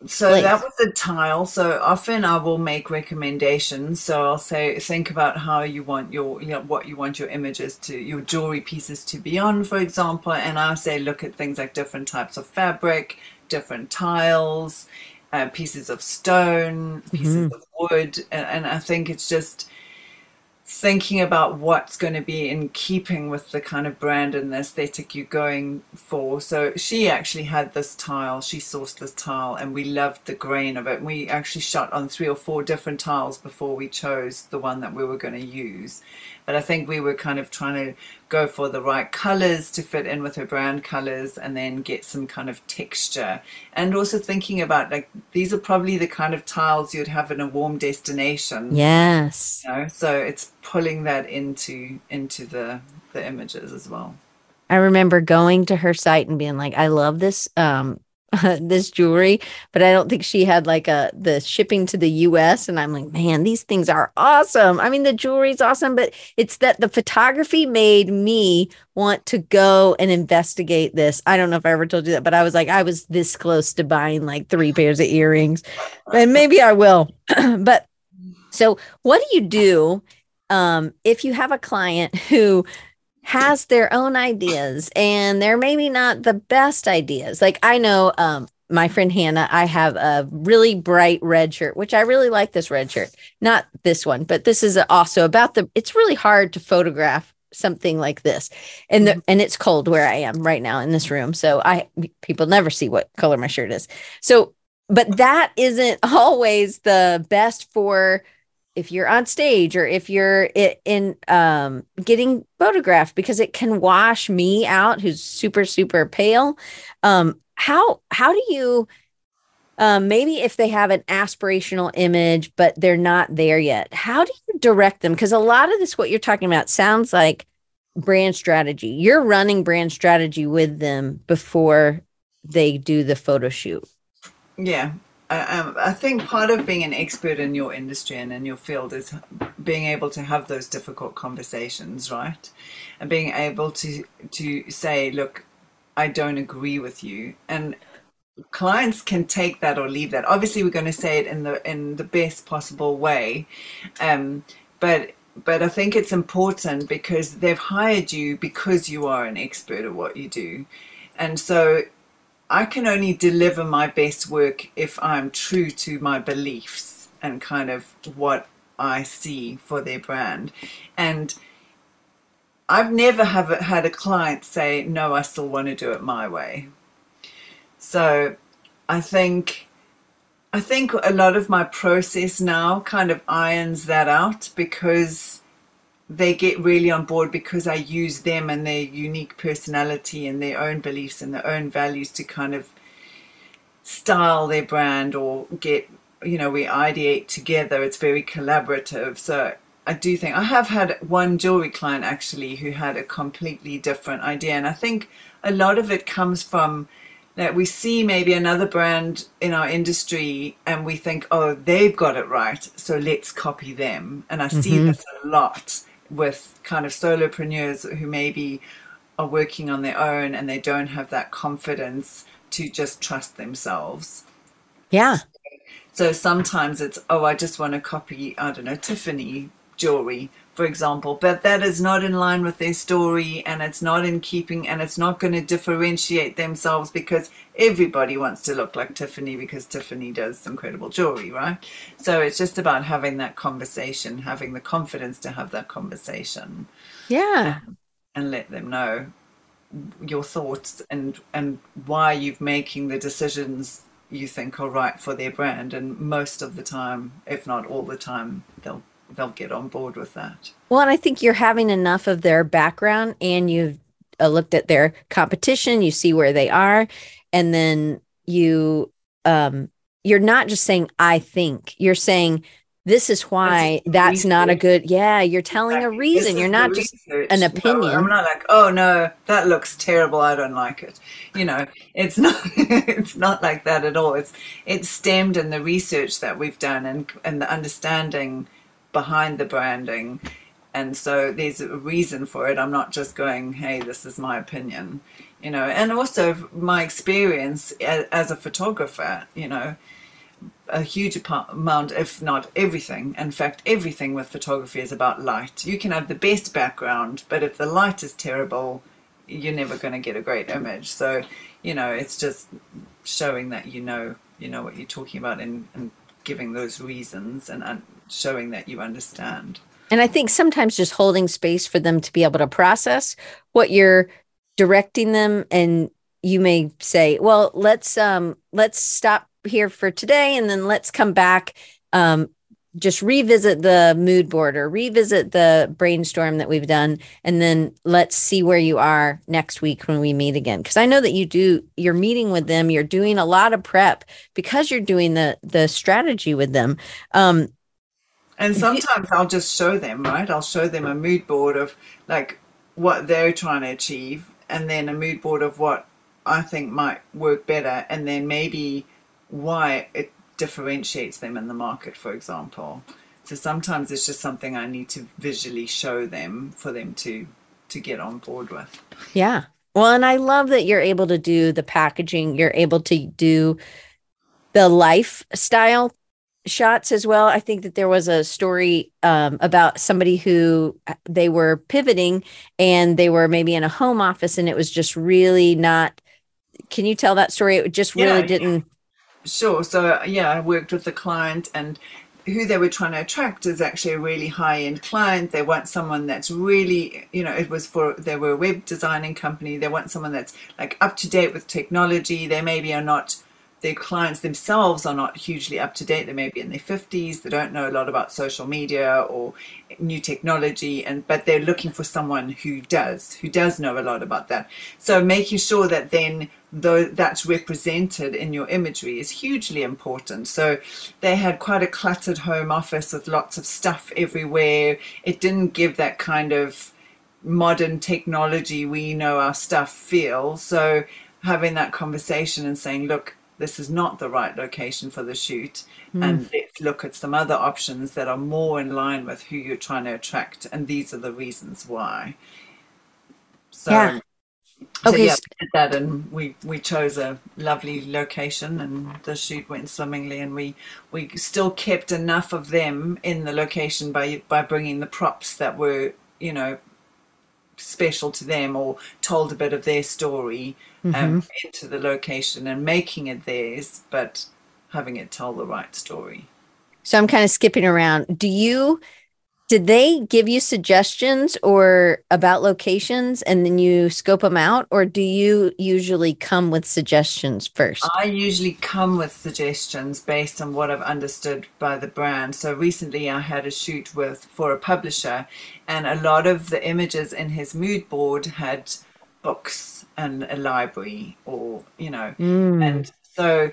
S2: so place. that was a tile. So often I will make recommendations. So I'll say, think about how you want your, you know, what you want your images to, your jewelry pieces to be on, for example. And I'll say, look at things like different types of fabric, different tiles, uh, pieces of stone, pieces mm-hmm. of wood. And, and I think it's just, thinking about what's going to be in keeping with the kind of brand and the aesthetic you're going for. So she actually had this tile, she sourced this tile, and we loved the grain of it. We actually shot on three or four different tiles before we chose the one that we were going to use. But I think we were kind of trying to go for the right colors to fit in with her brand colors and then get some kind of texture. And also thinking about like these are probably the kind of tiles you'd have in a warm destination.
S1: Yes.
S2: You know? So it's pulling that into into the the images as well.
S1: I remember going to her site and being like, I love this um this jewelry, but I don't think she had like a the shipping to the US. And I'm like, man, these things are awesome. I mean, the jewelry's awesome, but it's that the photography made me want to go and investigate this. I don't know if I ever told you that, but I was like, I was this close to buying like three pairs of earrings, and maybe I will. but so, what do you do um, if you have a client who has their own ideas and they're maybe not the best ideas. Like I know um my friend Hannah, I have a really bright red shirt, which I really like this red shirt. Not this one, but this is also about the it's really hard to photograph something like this and the, and it's cold where i am right now in this room so i people never see what color my shirt is so but that isn't always the best for if you're on stage or if you're in um, getting photographed because it can wash me out who's super super pale. Um, how how do you um, maybe if they have an aspirational image but they're not there yet how do you direct them? Because a lot of this what you're talking about sounds like brand strategy. You're running brand strategy with them before they do the photo shoot.
S2: Yeah um, I think part of being an expert in your industry and in your field is being able to have those difficult conversations, right? And being able to to say, look, I don't agree with you, and clients can take that or leave that. Obviously, we're going to say it in the in the best possible way, um, but but I think it's important because they've hired you because you are an expert at what you do, and so I can only deliver my best work if I'm true to my beliefs and kind of what I see for their brand. And I've never have had a client say, no, I still want to do it my way. So I think I think a lot of my process now kind of irons that out because they get really on board because I use them and their unique personality and their own beliefs and their own values to kind of style their brand or get, you know, we ideate together. It's very collaborative. So I do think I have had one jewelry client actually who had a completely different idea. And I think a lot of it comes from that we see maybe another brand in our industry and we think, oh, they've got it right, so let's copy them. And I mm-hmm. see this a lot with kind of solopreneurs who maybe are working on their own and they don't have that confidence to just trust themselves.
S1: Yeah.
S2: So sometimes it's, oh, I just want to copy, I don't know, Tiffany jewelry, for example, but that is not in line with their story and it's not in keeping and it's not going to differentiate themselves because everybody wants to look like Tiffany because Tiffany does incredible jewelry, right? So it's just about having that conversation, having the confidence to have that conversation.
S1: Yeah.
S2: Um, and let them know your thoughts and and why you're making the decisions you think are right for their brand and most of the time if not all the time they'll they'll get on board with that.
S1: Well, and I think you're having enough of their background and you've uh, looked at their competition, you see where they are, and then you um you're not just saying I think, you're saying this is why that's, not a good yeah you're telling exactly. a reason. You're not just research. an opinion
S2: no, i'm not like oh no that looks terrible. I don't like it. You know it's not it's not like that at all. It's it's stemmed in the research that we've done and and the understanding behind the branding. And so there's a reason for it. I'm not just going, hey, this is my opinion, you know. And also my experience as a photographer, you know, a huge amount, if not everything. In fact, everything with photography is about light. You can have the best background, but if the light is terrible, you're never going to get a great image. So, you know, it's just showing that you know, you know what you're talking about and, and giving those reasons and showing that you understand.
S1: And I think sometimes just holding space for them to be able to process what you're directing them and you may say, well, let's um let's stop here for today and then let's come back um just revisit the mood board or revisit the brainstorm that we've done and then let's see where you are next week when we meet again because i know that you do you're meeting with them you're doing a lot of prep because you're doing the the strategy with them um
S2: and sometimes I'll just show them, right? I'll show them a mood board of like what they're trying to achieve, and then a mood board of what I think might work better, and then maybe why it differentiates them in the market, for example. So sometimes it's just something I need to visually show them for them to to get on board with.
S1: Yeah. Well, and I love that you're able to do the packaging, you're able to do the lifestyle shots as well. I think that there was a story um, about somebody who uh, they were pivoting and they were maybe in a home office and it was just really not. Can you tell that story? It just really yeah, didn't.
S2: Sure. So, yeah, I worked with the client and who they were trying to attract is actually a really high end client. They want someone that's really, you know, it was for, they were a web designing company. They want someone that's like up to date with technology. They maybe are not, their clients themselves are not hugely up to date. They may be in their 50s. They don't know a lot about social media or new technology. And, but they're looking for someone who does, who does know a lot about that. So making sure that then though that's represented in your imagery is hugely important. So they had quite a cluttered home office with lots of stuff everywhere. It didn't give that kind of modern technology we know our stuff feel. So having that conversation and saying, look, this is not the right location for the shoot mm. and let's look at some other options that are more in line with who you're trying to attract and these are the reasons why so yeah. So, okay. Yeah, we did that, and we we chose a lovely location, and the shoot went swimmingly, and we we still kept enough of them in the location by by bringing the props that were you know special to them or told a bit of their story um, mm-hmm. into the location and making it theirs, but having it tell the right story.
S1: So I'm kind of skipping around. Do you did they give you suggestions or about locations and then you scope them out? Or do you usually come with suggestions first?
S2: I usually come with suggestions based on what i've understood by the brand. So recently i had a shoot with for a publisher and a lot of the images in his mood board had books and a library or you know. Mm. and so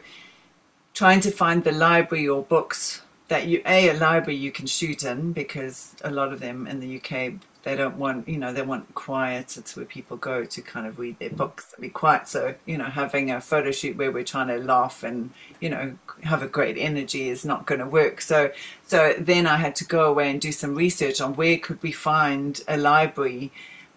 S2: trying to find the library or books that you a a library you can shoot in because a lot of them in the UK they don't want you know they want quiet. It's where people go to kind of read their books and be quiet. So you know having a photo shoot where we're trying to laugh and you know have a great energy is not going to work. So so then I had to go away and do some research on where could we find a library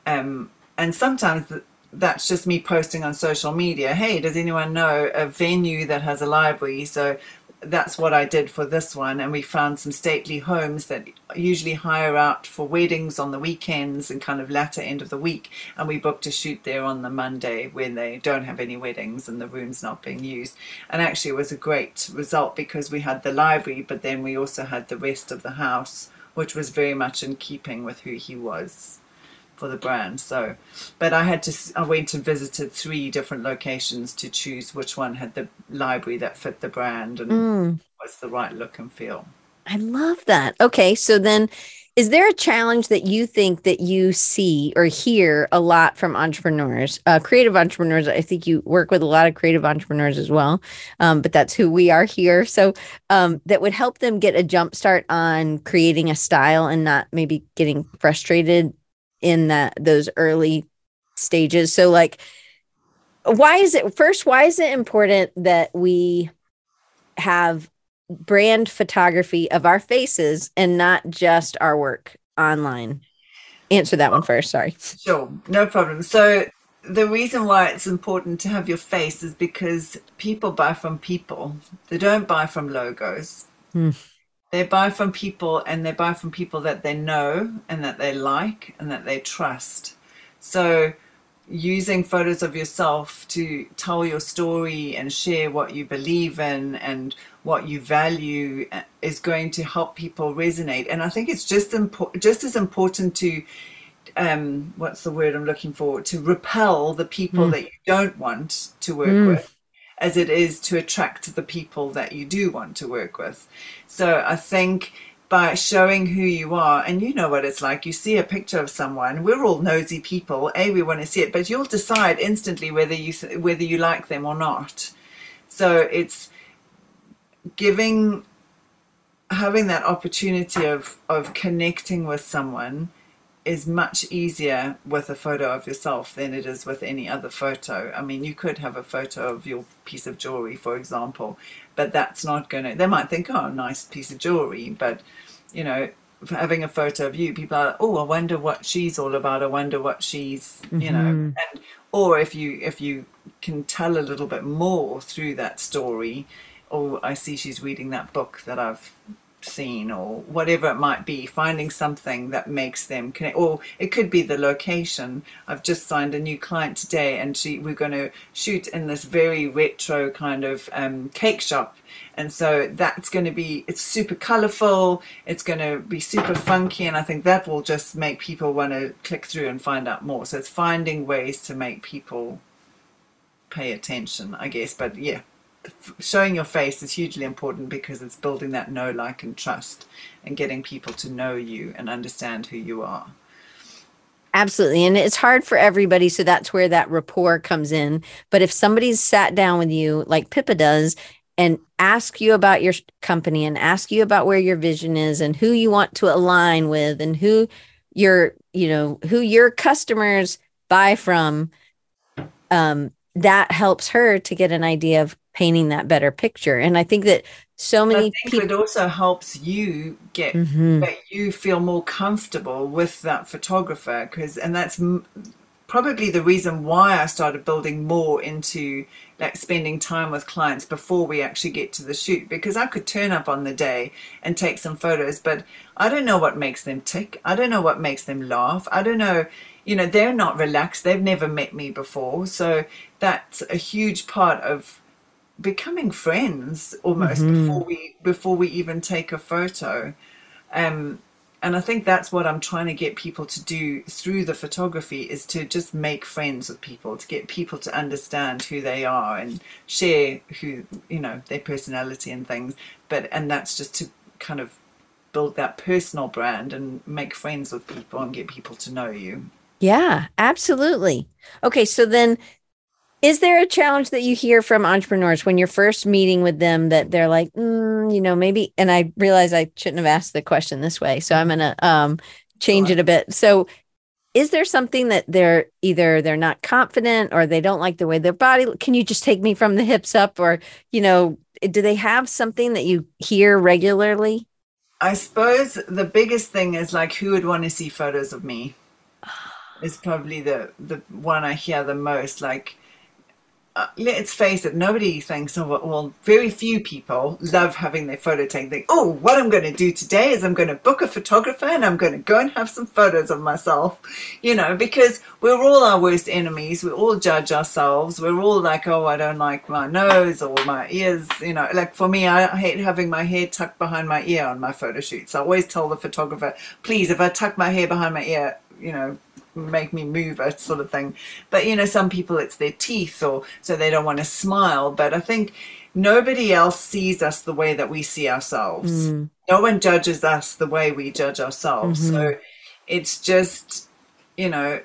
S2: um, and sometimes that's just me posting on social media hey does anyone know a venue that has a library? So that's what I did for this one. And we found some stately homes that usually hire out for weddings on the weekends and kind of latter end of the week. And we booked a shoot there on the Monday when they don't have any weddings and the room's not being used. And actually, it was a great result because we had the library, but then we also had the rest of the house, which was very much in keeping with who he was for the brand. So, but I had to, I went and visited three different locations to choose which one had the library that fit the brand and mm. was the right look and feel.
S1: I love that. Okay. So then, is there a challenge that you think that you see or hear a lot from entrepreneurs uh, creative entrepreneurs i think you work with a lot of creative entrepreneurs as well um, but that's who we are here so um, that would help them get a jump start on creating a style and not maybe getting frustrated in that those early stages. So like why is it first why is it important that we have brand photography of our faces and not just our work online? Answer that one first, sorry.
S2: Sure, no problem. So the reason why it's important to have your face is because people buy from people. They don't buy from logos. Hmm. They buy from people and they buy from people that they know and that they like and that they trust. So, using photos of yourself to tell your story and share what you believe in and what you value uh, is going to help people resonate. And I think it's just important, just as important to um, what's the word I'm looking for? To repel the people mm. that you don't want to work mm. with as it is to attract the people that you do want to work with. So I think by showing who you are, and you know what it's like, you see a picture of someone. We're all nosy people. A, we want to see it, but you'll decide instantly whether you whether you like them or not. So it's giving having that opportunity of of connecting with someone is much easier with a photo of yourself than it is with any other photo. I mean, you could have a photo of your piece of jewelry, for example, but that's not going to, they might think, oh, nice piece of jewelry, but, you know, having a photo of you, people are, oh, I wonder what she's all about. I wonder what she's, you mm-hmm. know, and, or if you, if you can tell a little bit more through that story, oh, I see she's reading that book that I've scene or whatever it might be finding something that makes them connect. Or it could be the location. I've just signed a new client today and she we're going to shoot in this very retro kind of um, cake shop. And so that's going to be it's super colorful it's going to be super funky and i think that will just make people want to click through and find out more. So it's finding ways to make people pay attention i guess. But yeah showing your face is hugely important because it's building that know, like, and trust and getting people to know you and understand who you are.
S1: Absolutely. And it's hard for everybody. So that's where that rapport comes in. But if somebody's sat down with you, like Pippa does, and ask you about your company and ask you about where your vision is and who you want to align with and who your, you know, who your customers buy from, um, that helps her to get an idea of painting that better picture. And I think that so many people
S2: it also helps you get mm-hmm. that you feel more comfortable with that photographer because and that's m- probably the reason why I started building more into like spending time with clients before we actually get to the shoot because I could turn up on the day and take some photos but I don't know what makes them tick I don't know what makes them laugh I don't know you know they're not relaxed they've never met me before so that's a huge part of becoming friends almost mm-hmm. before we before we even take a photo. Um, and i think that's what i'm trying to get people to do through the photography is to just make friends with people to get people to understand who they are and share who you know their personality and things. But and that's just to kind of build that personal brand and make friends with people and get people to know you.
S1: Yeah absolutely. Okay so then is there a challenge that you hear from entrepreneurs when you're first meeting with them that they're like, mm, you know, maybe? And I realize I shouldn't have asked the question this way, so I'm gonna um, change it a bit. So, is there something that they're either they're not confident or they don't like the way their body? Can you just take me from the hips up, or you know, do they have something that you hear regularly?
S2: I suppose the biggest thing is like, who would want to see photos of me? Is probably the the one I hear the most. Like uh, let's face it, nobody thinks, oh, well, very few people love having their photo taken. Think, oh, what I'm going to do today is I'm going to book a photographer and I'm going to go and have some photos of myself, you know, because we're all our worst enemies. We all judge ourselves. We're all like, oh, I don't like my nose or my ears, you know, like for me, I hate having my hair tucked behind my ear on my photo shoots. I always tell the photographer, please, if I tuck my hair behind my ear, you know, make me move a sort of thing but you know some people it's their teeth or so they don't want to smile but i think nobody else sees us the way that we see ourselves mm. no one judges us the way we judge ourselves mm-hmm. so it's just you know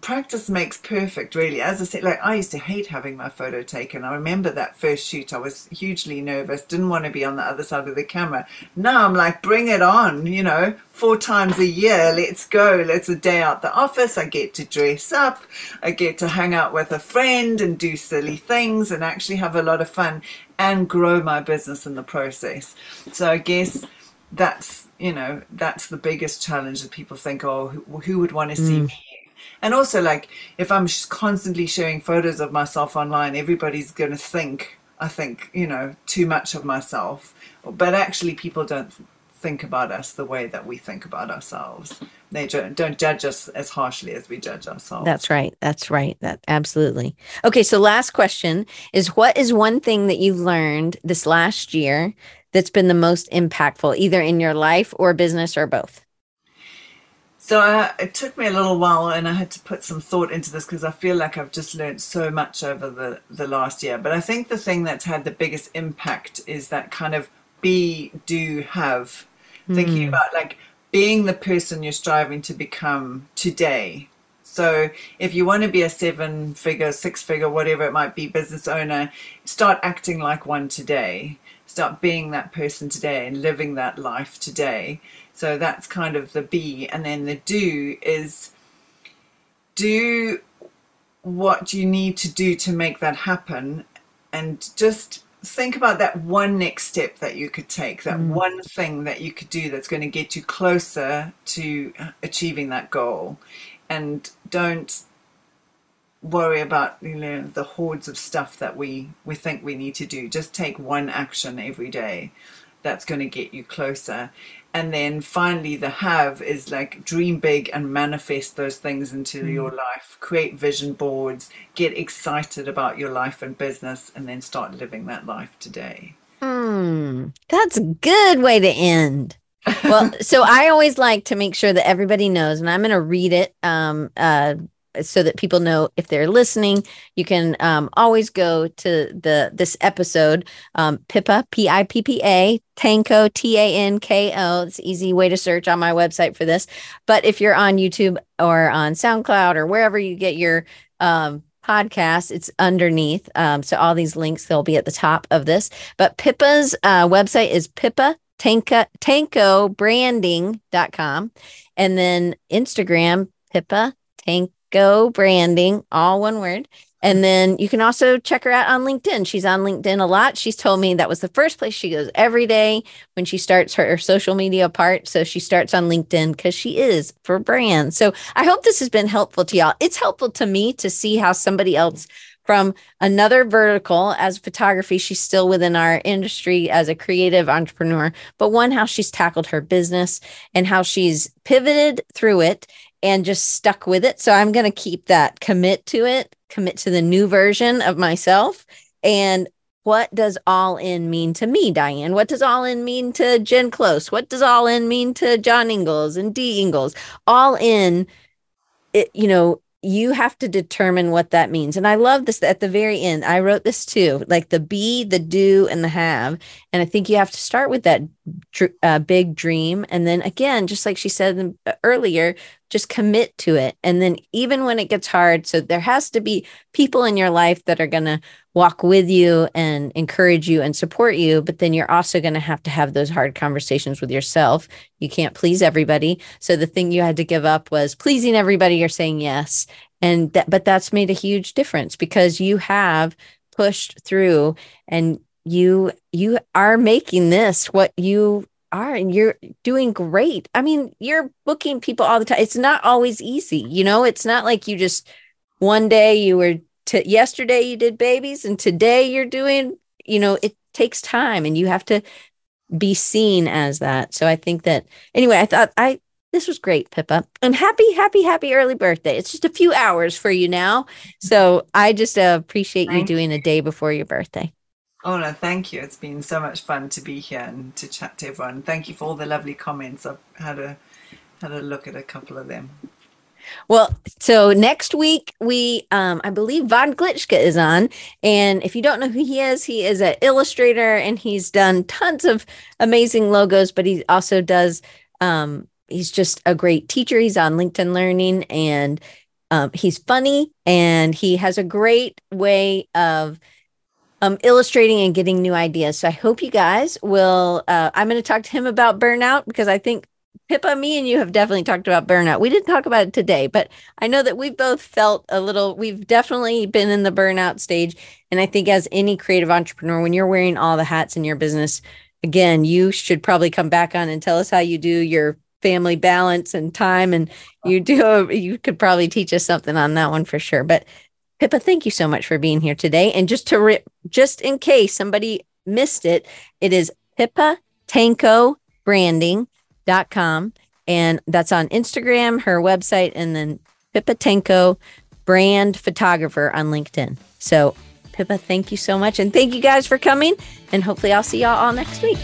S2: practice makes perfect really. As i said like i used to hate having my photo taken. I remember that first shoot i was hugely nervous didn't want to be on the other side of the camera. Now i'm like bring it on you know four times a year let's go let's a day out the office. I get to dress up i get to hang out with a friend and do silly things and actually have a lot of fun and grow my business in the process. So i guess that's you know that's the biggest challenge that people think oh who, who would want to see mm. me and also like if i'm constantly sharing photos of myself online everybody's going to think i think you know too much of myself. But actually people don't think about us the way that we think about ourselves. They don't, don't judge us as harshly as we judge ourselves.
S1: That's right. That's right. That absolutely. Okay so last question is what is one thing that you've learned this last year that's been the most impactful either in your life or business or both
S2: so I, it took me a little while, and I had to put some thought into this because I feel like I've just learned so much over the the last year. But I think the thing that's had the biggest impact is that kind of be, do, have, mm. thinking hmm. about like being the person you're striving to become today. So if you want to be a seven figure, six figure, whatever it might be, business owner, start acting like one today. Start being that person today and living that life today so that's kind of the be. And then the do is do what you need to do to make that happen and just think about that one next step that you could take, that mm. one thing that you could do that's going to get you closer to achieving that goal. And don't worry about you know the hordes of stuff that we we think we need to do just take one action every day that's going to get you closer. And then finally, the have is like dream big and manifest those things into mm. your life. Create vision boards, get excited about your life and business, and then start living that life today.
S1: Hmm, that's a good way to end. well, so I always like to make sure that everybody knows, and I'm going to read it. Um, uh, so that people know if they're listening you can um, always go to the this episode um, pippa p-i-p-p-a tanko t-a-n-k-o it's easy way to search on my website for this. But if you're on youtube or on soundcloud or wherever you get your um, podcast it's underneath um, so all these links they'll be at the top of this. But pippa's uh, website is pippa Tanka, tanko tankobranding.com and then instagram pippa tank Go Branding, all one word. And then you can also check her out on LinkedIn. She's on LinkedIn a lot. She's told me that was the first place she goes every day when she starts her, social media part. So she starts on LinkedIn because she is for brands. So I hope this has been helpful to y'all. It's helpful to me to see how somebody else from another vertical as photography. She's still within our industry as a creative entrepreneur, but one, how she's tackled her business and how she's pivoted through it and just stuck with it. So I'm going to keep that commit to it, commit to the new version of myself. And what does all in mean to me, Diane? What does all in mean to Jen Close? What does all in mean to John Ingles and D Ingles? All in, it, you know, you have to determine what that means. And I love this at the very end. I wrote this too, like the be, the do, and the have. And I think you have to start with that uh, big dream. And then again, just like she said uh, earlier, just commit to it. And then even when it gets hard, so there has to be people in your life that are going to walk with you and encourage you and support you. But then you're also going to have to have those hard conversations with yourself. You can't please everybody. So the thing you had to give up was pleasing everybody. You're saying yes. And that, but that's made a huge difference because you have pushed through and you you are making this what you are and you're doing great. I mean, you're booking people all the time. It's not always easy, you know, it's not like you just one day you were to yesterday you did babies and today you're doing, you know, it takes time and you have to be seen as that. So I think that anyway, I thought I this was great, Pippa. And happy, happy, happy early birthday. It's just a few hours for you now. So I just uh, appreciate you doing a day before your birthday.
S2: Oh no, thank you. It's been so much fun to be here and to chat to everyone. Thank you for all the lovely comments. I've had a had a look at a couple of them.
S1: Well, so next week we um I believe Von Glitschka is on. And if you don't know who he is, he is an illustrator and he's done tons of amazing logos, but he also does um he's just a great teacher. He's on LinkedIn Learning and um, he's funny and he has a great way of um, illustrating and getting new ideas. So I hope you guys will. Uh, I'm going to talk to him about burnout because I think Pippa, me and you have definitely talked about burnout. We didn't talk about it today, but I know that we've both felt a little, we've definitely been in the burnout stage. And I think as any creative entrepreneur, when you're wearing all the hats in your business, again, you should probably come back on and tell us how you do your family balance and time. And you do, you could probably teach us something on that one for sure. But Pippa, thank you so much for being here today. And just to re- just in case somebody missed it, it is Pippa Tanko branding.com. And that's on Instagram, her website, and then Pippa Tanko brand photographer on LinkedIn. So Pippa, thank you so much. And thank you guys for coming. And hopefully I'll see y'all all next week.